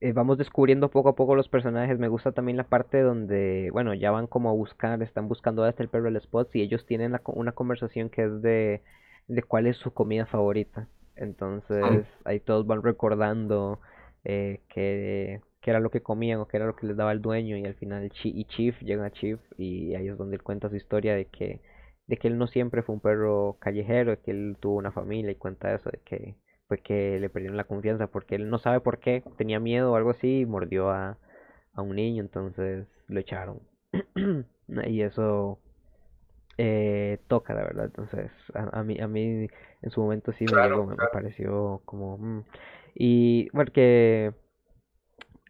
eh, vamos descubriendo poco a poco los personajes, me gusta también la parte donde, bueno, ya van como a buscar, están buscando hasta el perro del Spots y ellos tienen la una conversación que es de, de cuál es su comida favorita. Entonces, ahí todos van recordando eh, qué era lo que comían o qué era lo que les daba el dueño y al final Chi- y Chief llega a Chief y ahí es donde él cuenta su historia de que de que él no siempre fue un perro callejero, de que él tuvo una familia y cuenta eso, de que fue que le perdieron la confianza porque él no sabe por qué, tenía miedo o algo así y mordió a, a un niño, entonces lo echaron. Y eso eh, toca, la verdad, entonces a, a mí, a mí en su momento sí me Claro, llegó, me, me pareció como... mm. Y porque...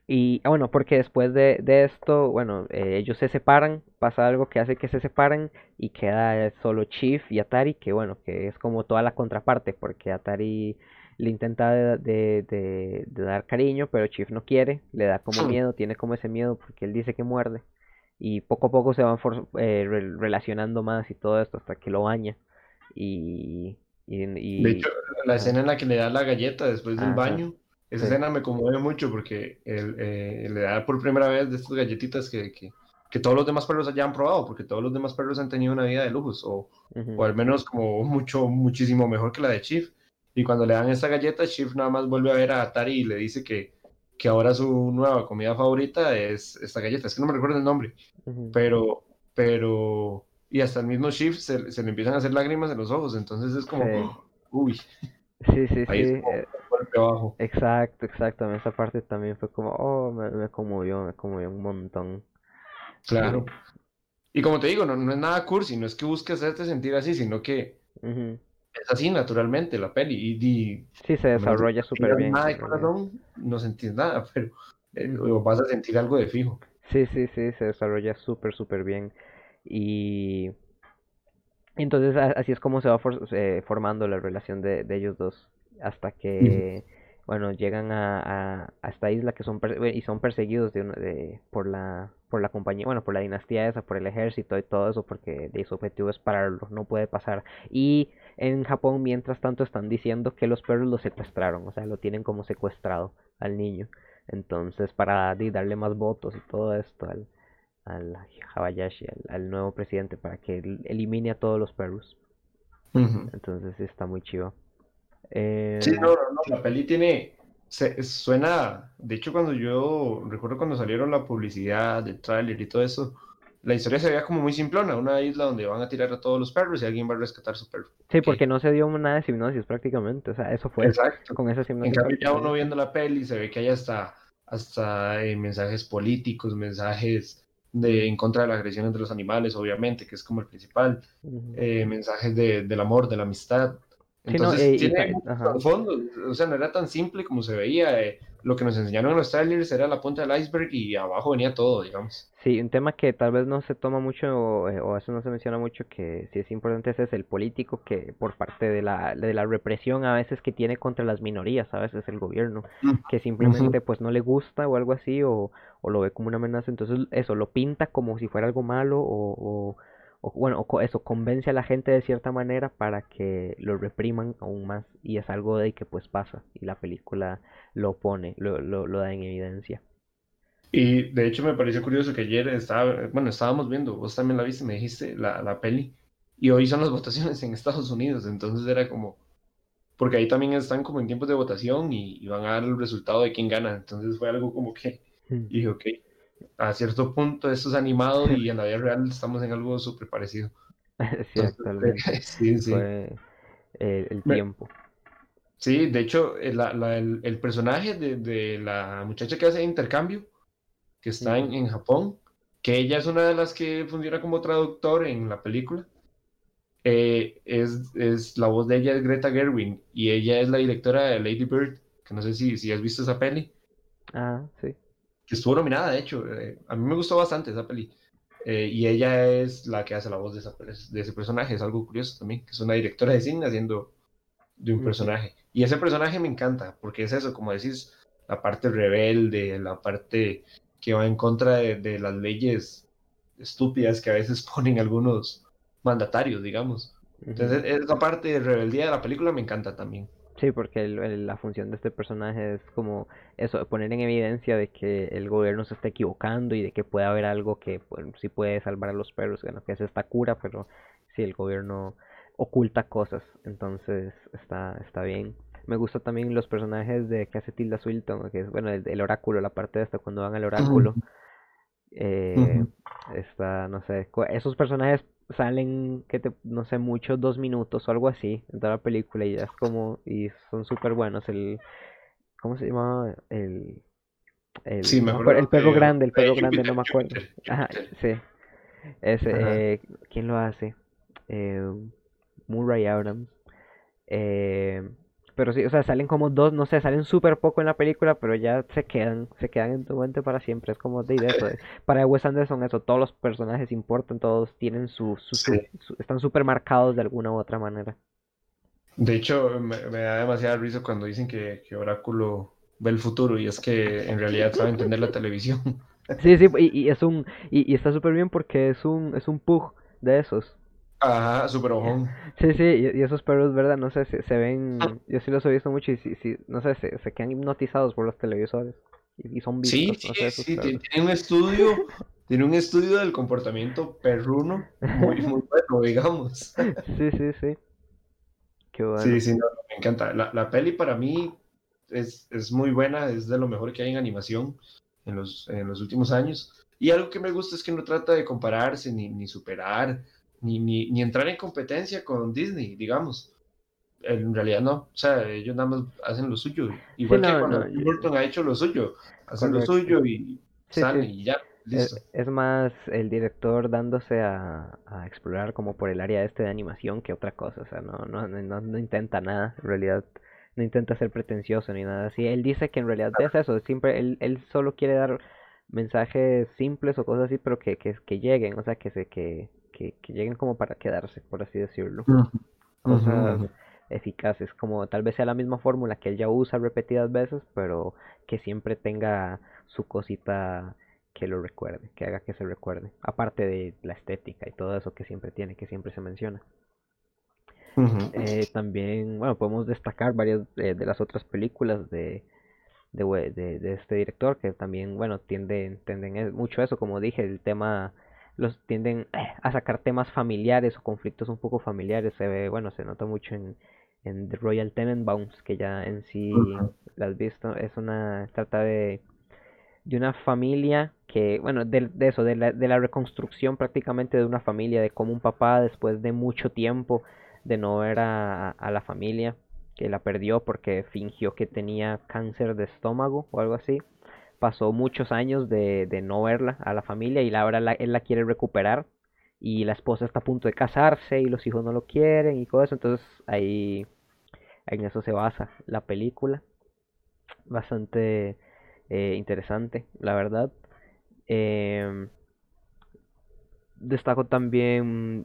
Y ah, bueno, porque después de, de esto, bueno, eh, ellos se separan, pasa algo que hace que se separen y queda solo Chief y Atari, que bueno, que es como toda la contraparte, porque Atari le intenta de, de- de- de dar cariño, pero Chief no quiere, le da como Hmm. miedo, tiene como ese miedo porque él dice que muerde. Y poco a poco se van for- eh, re- relacionando más y todo esto hasta que lo baña. Y, y, y- De hecho, la escena en la que le da la galleta después del Ajá. baño, esa Sí. escena me conmueve mucho porque él, eh, le da por primera vez de estas galletitas que, que, que todos los demás perros ya han probado, porque todos los demás perros han tenido una vida de lujos, o, o al menos como mucho, muchísimo mejor que la de Chief. Y cuando le dan esta galleta, Chief nada más vuelve a ver a Atari y le dice que, que ahora su nueva comida favorita es esta galleta. Es que no me recuerdo el nombre, pero, pero, y hasta el mismo Chief se, se le empiezan a hacer lágrimas en los ojos, entonces es como, Sí. uy, Sí, sí, ahí sí. es como eh, abajo. Exacto, exacto. Esa parte también fue como, oh, me, me conmovió, me conmovió un montón. Claro. Y como te digo, no, no es nada cursi, no es que busque hacerte sentir así, sino que. Es así naturalmente la peli. Y, y Sí, se desarrolla súper bien. nada de en realidad. corazón, no sentís nada, pero eh, vas a sentir algo de fijo. Sí, sí, sí, se desarrolla súper, súper bien. Y entonces así es como se va for- eh, formando la relación de, de ellos dos. Hasta que, bueno, llegan a, a, a esta isla que son y son perseguidos de, de- por la, por la compañía, bueno, por la dinastía esa, por el ejército y todo eso, porque de su objetivo es pararlo, no puede pasar. Y en Japón, mientras tanto, están diciendo que los perros lo secuestraron, o sea, lo tienen como secuestrado al niño. Entonces, para darle más votos y todo esto al, al Habayashi, al, al nuevo presidente, para que elimine a todos los perros. Ujú. Entonces, sí está muy chivo. Sí, Em, no, no, no, la peli tiene, se, suena, de hecho cuando yo recuerdo cuando salieron la publicidad del tráiler y todo eso, la historia se veía como muy simplona, una isla donde van a tirar a todos los perros y alguien va a rescatar su perro. sí, porque no se dio nada de hipnosis prácticamente, o sea, eso fue Exacto. con esa En hipnosis. cambio, ya uno viendo la peli se ve que hay hasta, hasta eh, mensajes políticos, mensajes de, en contra de la agresión entre los animales, obviamente, que es como el principal, eh, mensajes de, del amor, de la amistad. Sí, no, Entonces, eh, tiene ajá. o sea, no era tan simple como se veía. eh, lo que nos enseñaron en los trailers era la punta del iceberg y abajo venía todo, digamos. Sí, un tema que tal vez no se toma mucho o, eh, o eso no se menciona mucho que sí es importante ese es el político que por parte de la, de la represión a veces que tiene contra las minorías, a veces el gobierno, que simplemente pues no le gusta o algo así o, o lo ve como una amenaza, entonces eso lo pinta como si fuera algo malo o, o, o, bueno, o eso convence a la gente de cierta manera para que lo repriman aún más y es algo de que pues pasa y la película lo pone, lo, lo, lo da en evidencia. Y de hecho me pareció curioso que ayer estaba, bueno, estábamos viendo, vos también la viste, me dijiste, la, la peli, y hoy son las votaciones en Estados Unidos, entonces era como, porque ahí también están como en tiempos de votación y, y van a dar el resultado de quién gana, entonces fue algo como que Mm. dije, ok, a cierto punto esto es animado y en la vida real estamos en algo súper parecido. Sí, Entonces, sí, sí. fue eh, el tiempo. Sí, de hecho, el, la- la- el, el personaje de, de la muchacha que hace intercambio, que está en, en Japón, que ella es una de las que funciona como traductor en la película, eh, es, es la voz de ella es Greta Gerwig y ella es la directora de Lady Bird, que no sé si, si has visto esa peli. Ah, sí. Que estuvo nominada, de hecho. eh, a mí me gustó bastante esa peli. Eh, y ella es la que hace la voz de, esa- de ese personaje. Es algo curioso también, que es una directora de cine haciendo de un personaje. Y ese personaje me encanta, porque es eso, como decís, la parte rebelde, la parte que va en contra de, de las leyes estúpidas que a veces ponen algunos mandatarios, digamos. Entonces, esa parte de rebeldía de la película me encanta también. Sí, porque el- el- la función de este personaje es como eso, poner en evidencia de que el gobierno se está equivocando y de que puede haber algo que pues, sí puede salvar a los perros, bueno, que es esta cura, pero sí, el gobierno oculta cosas, entonces está, está bien. Me gusta también los personajes de que hace Tilda Swinton, que es, bueno, el, el oráculo, la parte de esta cuando van al oráculo. Eh, está, no sé, esos personajes salen, que te, no sé, muchos dos minutos o algo así en toda la película y ya es como, y son súper buenos. El, ¿cómo se llamaba? El, el, Sí, me acuerdo el perro de- grande, el perro grande, no me acuerdo. Ajá, sí. Ese, Ajá. eh, ¿quién lo hace? Eh, Murray Adams. Pero sí, o sea, salen como dos, no sé, salen súper poco en la película, pero ya se quedan, se quedan en tu mente para siempre. Es como de, eso. para Wes Anderson eso, todos los personajes importan, todos tienen su, su, su- están súper marcados de alguna u otra manera. De hecho, me, me da demasiada risa cuando dicen que, que Oráculo ve el futuro y es que en realidad sabe entender la televisión. Sí, sí, y, y es un, y, y está súper bien porque es un, es un pug de esos. Ajá, súper ojón. Sí, sí, y, y esos perros, ¿verdad? No sé, se, se ven, yo sí los he visto mucho y sí, sí, no sé, se, se quedan hipnotizados por los televisores y, y son Sí, vistos, no sí, sé, sí, perros. tiene un estudio, tiene un estudio del comportamiento perruno muy, muy bueno, digamos. Sí, sí, sí. Qué bueno. Sí, sí, no, me encanta. La, la peli para mí es, es muy buena, es de lo mejor que hay en animación en los, en los últimos años. Y algo que me gusta es que no trata de compararse, ni, ni superar, ni, ni, ni entrar en competencia con Disney, digamos. En realidad no, o sea, ellos nada más hacen lo suyo. Igual que no, cuando no, Burton ha hecho lo suyo, hacen Correcto. lo suyo y Sí, salen sí. y ya, Es, listo. es más el director dándose a, a explorar como por el área este de animación que otra cosa, o sea, no, no, no, no intenta nada, en realidad no intenta ser pretencioso ni nada así. Él dice que en realidad es eso, siempre él, él solo quiere dar mensajes simples o cosas así, pero que, que, que lleguen, o sea, que se que, que, que lleguen como para quedarse, por así decirlo. Cosas eficaces, como tal vez sea la misma fórmula que él ya usa repetidas veces, pero que siempre tenga su cosita que lo recuerde, que haga que se recuerde, aparte de la estética y todo eso que siempre tiene, que siempre se menciona. Eh, también, bueno, podemos destacar varias eh, de las otras películas de, de, de, de este director que también, bueno, tienden, tienden mucho eso, como dije, el tema, los tienden eh, a sacar temas familiares o conflictos un poco familiares, se ve, bueno, se nota mucho en, en The Royal Tenenbaums, que ya en sí la has visto, es una, trata de, de una familia que, bueno, de, de eso, de la, de la reconstrucción prácticamente de una familia, de cómo un papá después de mucho tiempo de no ver a, a la familia, que la perdió porque fingió que tenía cáncer de estómago o algo así. Pasó muchos años de, de no verla a la familia y ahora él la quiere recuperar y la esposa está a punto de casarse y los hijos no lo quieren y eso. Entonces ahí en eso se basa la película. Bastante eh, interesante, la verdad. Em, destaco también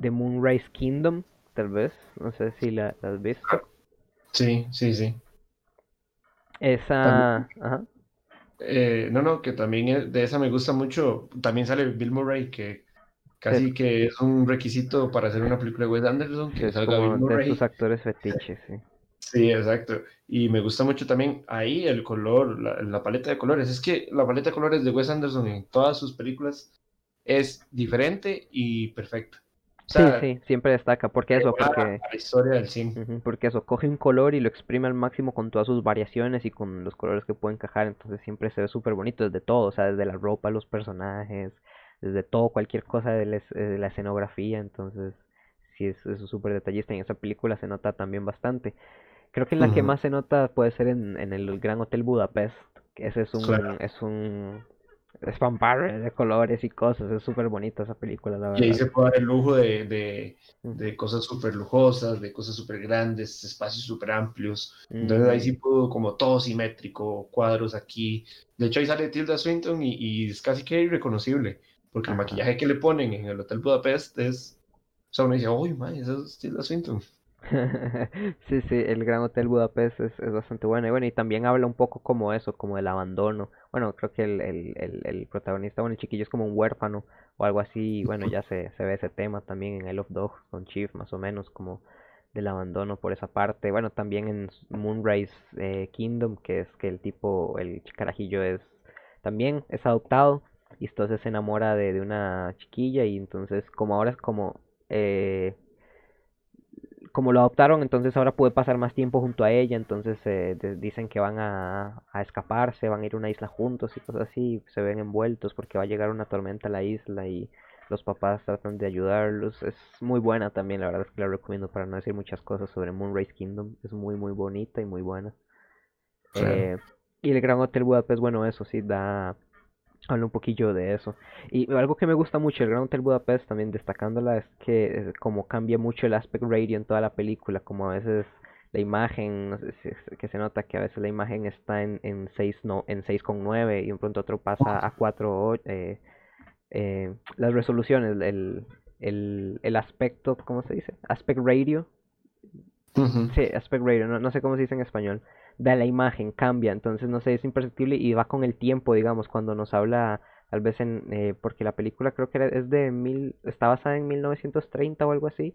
The Moonrise Kingdom, tal vez. No sé si la, la has visto. Sí, sí, sí. Esa. Ajá. Eh, no, no, que también es- de esa me gusta mucho. También sale Bill Murray, que casi que es un requisito para hacer una película de Wes Anderson, que salga Bill de Murray. tus actores fetiches, sí. Sí, exacto. Y me gusta mucho también ahí el color, la, la paleta de colores. Es que la paleta de colores de Wes Anderson en todas sus películas es diferente y perfecta. Sí, sea, sí, siempre destaca. Porque eso, porque. la historia del cine. Porque eso, coge un color y lo exprime al máximo con todas sus variaciones y con los colores que puede encajar, entonces siempre se ve súper bonito desde todo, o sea, desde la ropa, los personajes, desde todo, cualquier cosa de la, eh, de la escenografía, entonces sí es súper detallista y en esa película se nota también bastante. Creo que en la que más se nota puede ser en, en el Gran Hotel Budapest, que ese es un, Claro. es un, es fanfare de colores y cosas, es súper bonita esa película, la verdad. Y ahí se puede dar el lujo de, de, de cosas súper lujosas, de cosas súper grandes, espacios súper amplios. Entonces ahí sí pudo como todo simétrico, cuadros aquí. De hecho ahí sale Tilda Swinton y, y es casi que irreconocible, porque el maquillaje que le ponen en el Hotel Budapest es... O sea, uno dice, uy, man, eso es Tilda Swinton. sí, sí, el Gran Hotel Budapest es, es, bastante bueno. Y bueno, y también habla un poco como eso, como del abandono. Bueno, creo que el, el, el, el protagonista, bueno, el chiquillo es como un huérfano o algo así. Bueno, ya se, se ve ese tema también en I of Dogs con Chief, más o menos, como del abandono por esa parte. Bueno, también en Moonrise eh, Kingdom, que es que el tipo, el carajillo es también es adoptado y entonces se enamora de, de una chiquilla y entonces como ahora es como eh, como lo adoptaron, entonces ahora puede pasar más tiempo junto a ella, entonces eh, dicen que van a, a, escaparse, van a ir a una isla juntos y cosas así, se ven envueltos porque va a llegar una tormenta a la isla y los papás tratan de ayudarlos. Es muy buena también, la verdad es que la recomiendo para no decir muchas cosas sobre Moonrise Kingdom, es muy muy bonita y muy buena. Eh, y el Gran Hotel Budapest, bueno, eso sí da habla un poquillo de eso. Y algo que me gusta mucho el Grand Hotel Budapest, también destacándola, es que eh, como cambia mucho el aspect ratio en toda la película, como a veces la imagen, que se nota que a veces la imagen está en, en 6 no, en 6,9 y un pronto otro pasa a 4, eh, eh, las resoluciones, el, el, el aspecto, ¿cómo se dice? Aspect ratio. Sí, aspect ratio, no, no sé cómo se dice en español de la imagen, cambia, entonces no sé, es imperceptible y va con el tiempo, digamos, cuando nos habla, tal vez en, eh, porque la película creo que es de mil, está basada en 1930 o algo así.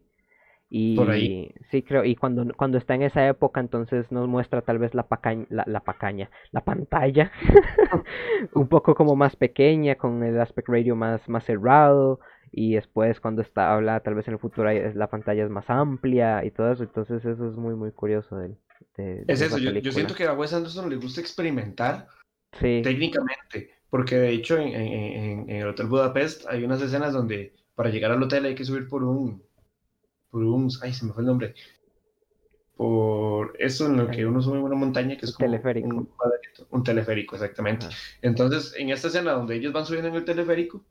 Y Por ahí. sí, creo, y cuando, cuando está en esa época, entonces nos muestra tal vez la pacaña, la, la pacaña, la pantalla, un poco como más pequeña, con el aspect radio más, más cerrado, y después cuando está habla tal vez en el futuro la pantalla es más amplia y todo eso entonces eso es muy muy curioso de, de, es eso yo, yo, siento que a Wes Anderson le gusta experimentar sí. técnicamente porque de hecho en, en, en, el Hotel Budapest hay unas escenas donde para llegar al hotel hay que subir por un por un ay se me fue el nombre por eso en lo que uno sube una montaña que es como teleférico. Un, un, teleférico exactamente Ajá. entonces en esta escena donde ellos van subiendo en el teleférico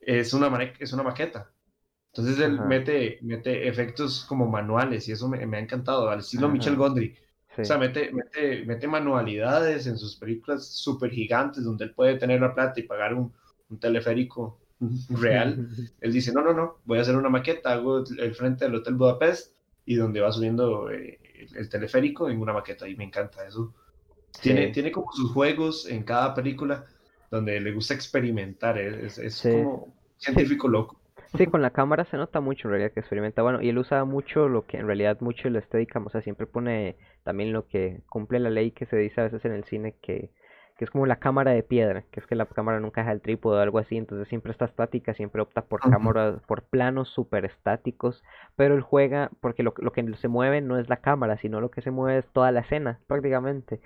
es una, es una maqueta. Entonces él mete, mete efectos como manuales y eso me, me ha encantado, al estilo Ajá. Michel Gondry. Sí. O sea, mete, mete, mete manualidades en sus películas súper gigantes donde él puede tener la plata y pagar un, un teleférico real. él dice, no, no, no, voy a hacer una maqueta, hago el frente del Hotel Budapest y donde va subiendo eh, el, el, teleférico en una maqueta y me encanta eso. Tiene, sí. tiene como sus juegos en cada película donde le gusta experimentar, es, es sí. como científico loco. Sí, con la cámara se nota mucho en realidad que experimenta. Bueno, y él usa mucho lo que en realidad mucho la estética, o sea, siempre pone también lo que cumple la ley que se dice a veces en el cine que, que es como la cámara de piedra, que es que la cámara nunca deja el trípode o algo así, entonces siempre está estática, siempre opta por cámaras, por planos super estáticos, pero él juega porque lo, lo que se mueve no es la cámara, sino lo que se mueve es toda la escena, prácticamente.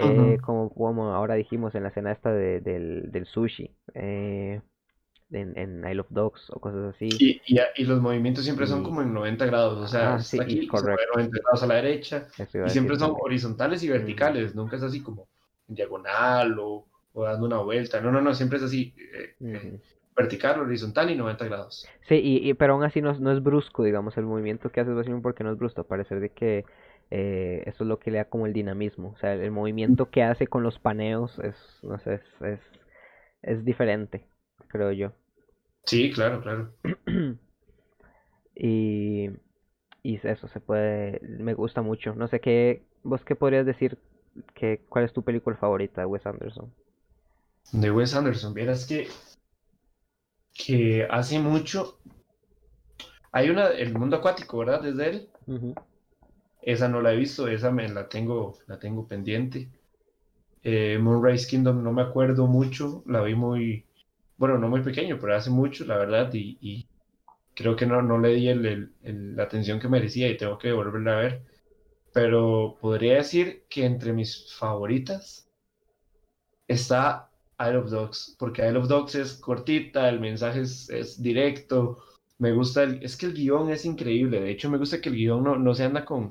Uh -huh. eh, como, como ahora dijimos en la escena esta de, del, del sushi. Eh, en, en Isle of Dogs o cosas así. Y, y, y los movimientos siempre son como en 90 grados, o sea, ah, sí, aquí correcto. 90 grados a la derecha, y siempre son horizontales y verticales, nunca es así como en diagonal o, o dando una vuelta, no, no, no, siempre es así, eh, eh, vertical, horizontal y 90 grados. Sí, y, y pero aún así no, no, es brusco, digamos, el movimiento que hace es porque no es brusco, a parecer de que eh, eso es lo que le da como el dinamismo, o sea, el, el movimiento que hace con los paneos es, no sé, es, es, es diferente creo yo. Sí, claro, claro. y, y eso se puede, me gusta mucho. No sé qué, vos qué podrías decir, que, cuál es tu película favorita de Wes Anderson. De Wes Anderson, vieras que, que hace mucho, hay una, El Mundo Acuático, ¿verdad? Desde él. Uh -huh. Esa no la he visto, esa me la tengo, la tengo pendiente. Eh, Moonrise Kingdom no me acuerdo mucho, la vi muy, bueno, no muy pequeño, pero hace mucho, la verdad, y, creo que no, no le di el, la atención que merecía y tengo que volverla a ver. Pero podría decir que entre mis favoritas está Isle of Dogs, porque Isle of Dogs es cortita, el mensaje es, es directo, me gusta, el, es que el guion es increíble, de hecho me gusta que el guion no, no se anda con,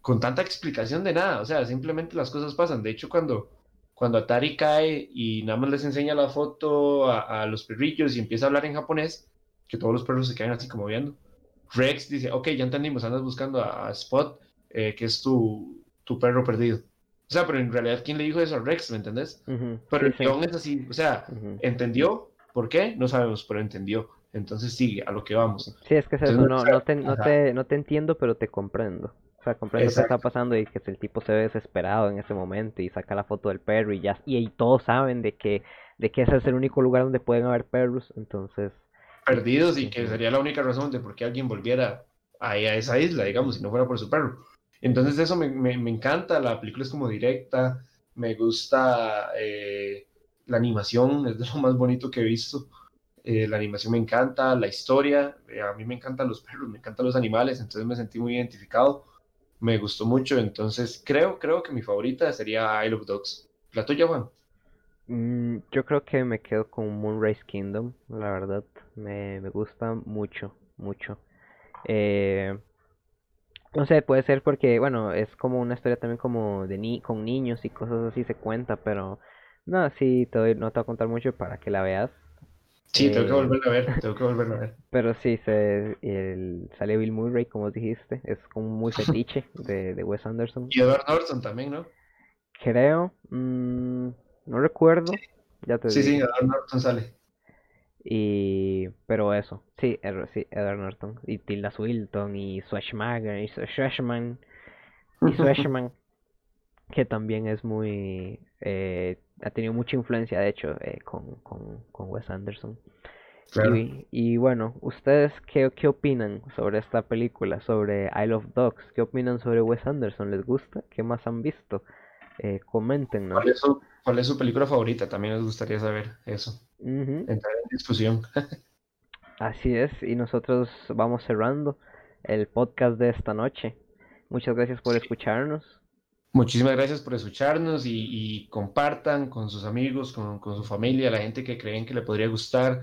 con tanta explicación de nada, o sea, simplemente las cosas pasan, de hecho cuando cuando Atari cae y nada más les enseña la foto a, a los perrillos y empieza a hablar en japonés, que todos los perros se quedan así como viendo. Rex dice, ok, ya entendimos, andas buscando a, a Spot, eh, que es tu, tu perro perdido. O sea, pero en realidad, ¿quién le dijo eso a Rex? ¿Me entendés? Pero el guion es así, o sea. ¿entendió? ¿Por qué? No sabemos, pero entendió. Entonces sigue, a lo que vamos. Sí, es que es Entonces, eso, no, te, no, te, no te entiendo, pero te comprendo. O sea, comprendo qué está Exacto. pasando y que el tipo se ve desesperado en ese momento y saca la foto del perro y ya, y, todos saben de que, de que ese es el único lugar donde pueden haber perros, entonces, Perdidos y que Ujú. sería la única razón de por qué alguien volviera ahí a esa isla, digamos, si no fuera por su perro. Entonces eso me, me- me encanta, la película es como directa, me gusta eh, la animación, es de lo más bonito que he visto. Eh, la animación me encanta, la historia, eh, a mí me encantan los perros, me encantan los animales, entonces me sentí muy identificado, me gustó mucho, entonces creo, creo que mi favorita sería Isle of Dogs. ¿La tuya, Juan? mm, yo creo que me quedo con Moonrise Kingdom, la verdad, me, me gusta mucho, mucho. Eh, no sé, puede ser porque, bueno, es como una historia también como de ni con niños y cosas así se cuenta, pero no, sí, te no te voy a contar mucho para que la veas. Sí, tengo que Eh, volverla a ver, tengo que volverla a ver. Pero sí, se, el, sale Bill Murray, como dijiste, es como muy fetiche de, de Wes Anderson. Y Edward Norton también, ¿no? Creo, mm, no recuerdo, ya te Sí, sí, digo. Edward Norton sale. Y, pero eso, sí, sí, Edward Norton, y Tilda Swinton, y Schwarzenegger, y Schwartzman, y Schwartzman, que también es muy, eh, ha tenido mucha influencia, de hecho, eh, con, con, con Wes Anderson. Claro. Y, y bueno, ¿ustedes qué, qué opinan sobre esta película, sobre Isle of Dogs? ¿Qué opinan sobre Wes Anderson? ¿Les gusta? ¿Qué más han visto? Eh, coméntenos. ¿Cuál es, su, ¿Cuál es su película favorita? También nos gustaría saber eso. Entrar en discusión. Así es, y nosotros vamos cerrando el podcast de esta noche. Muchas gracias por escucharnos. Muchísimas gracias por escucharnos y, y compartan con sus amigos, con, con su familia, la gente que creen que le podría gustar,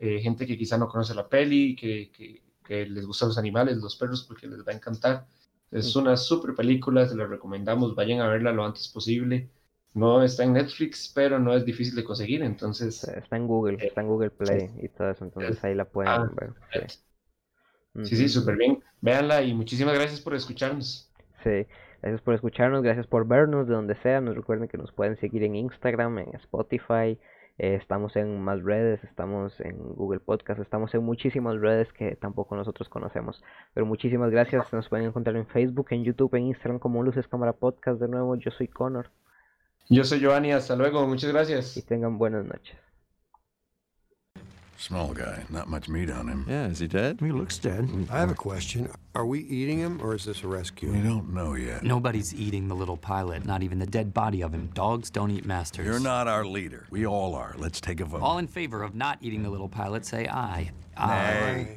eh, gente que quizá no conoce la peli, que, que, que les gustan los animales, los perros, porque les va a encantar. Es una super película, se la recomendamos, vayan a verla lo antes posible. No está en Netflix, pero no es difícil de conseguir, entonces Está en Google, Eh, está en Google Play y todo eso, entonces ahí la pueden Ah, ver. Sí. sí, súper bien. Véanla y muchísimas gracias por escucharnos. Sí, gracias por escucharnos, gracias por vernos de donde sea. Nos recuerden que nos pueden seguir en Instagram, en Spotify, eh, estamos en más redes, estamos en Google Podcast, estamos en muchísimas redes que tampoco nosotros conocemos. Pero muchísimas gracias, nos pueden encontrar en Facebook, en YouTube, en Instagram como Luces Cámara Podcast. De nuevo, yo soy Connor Yo soy Giovanni, hasta luego, muchas gracias. y tengan buenas noches. Small guy, not much meat on him. Yeah, is he dead? He looks dead. I have a question. Are we eating him or is this a rescue? We don't know yet. Nobody's eating the little pilot, not even the dead body of him. Dogs don't eat masters. You're not our leader. We all are. Let's take a vote. All in favor of not eating the little pilot, say aye. Aye. Nay.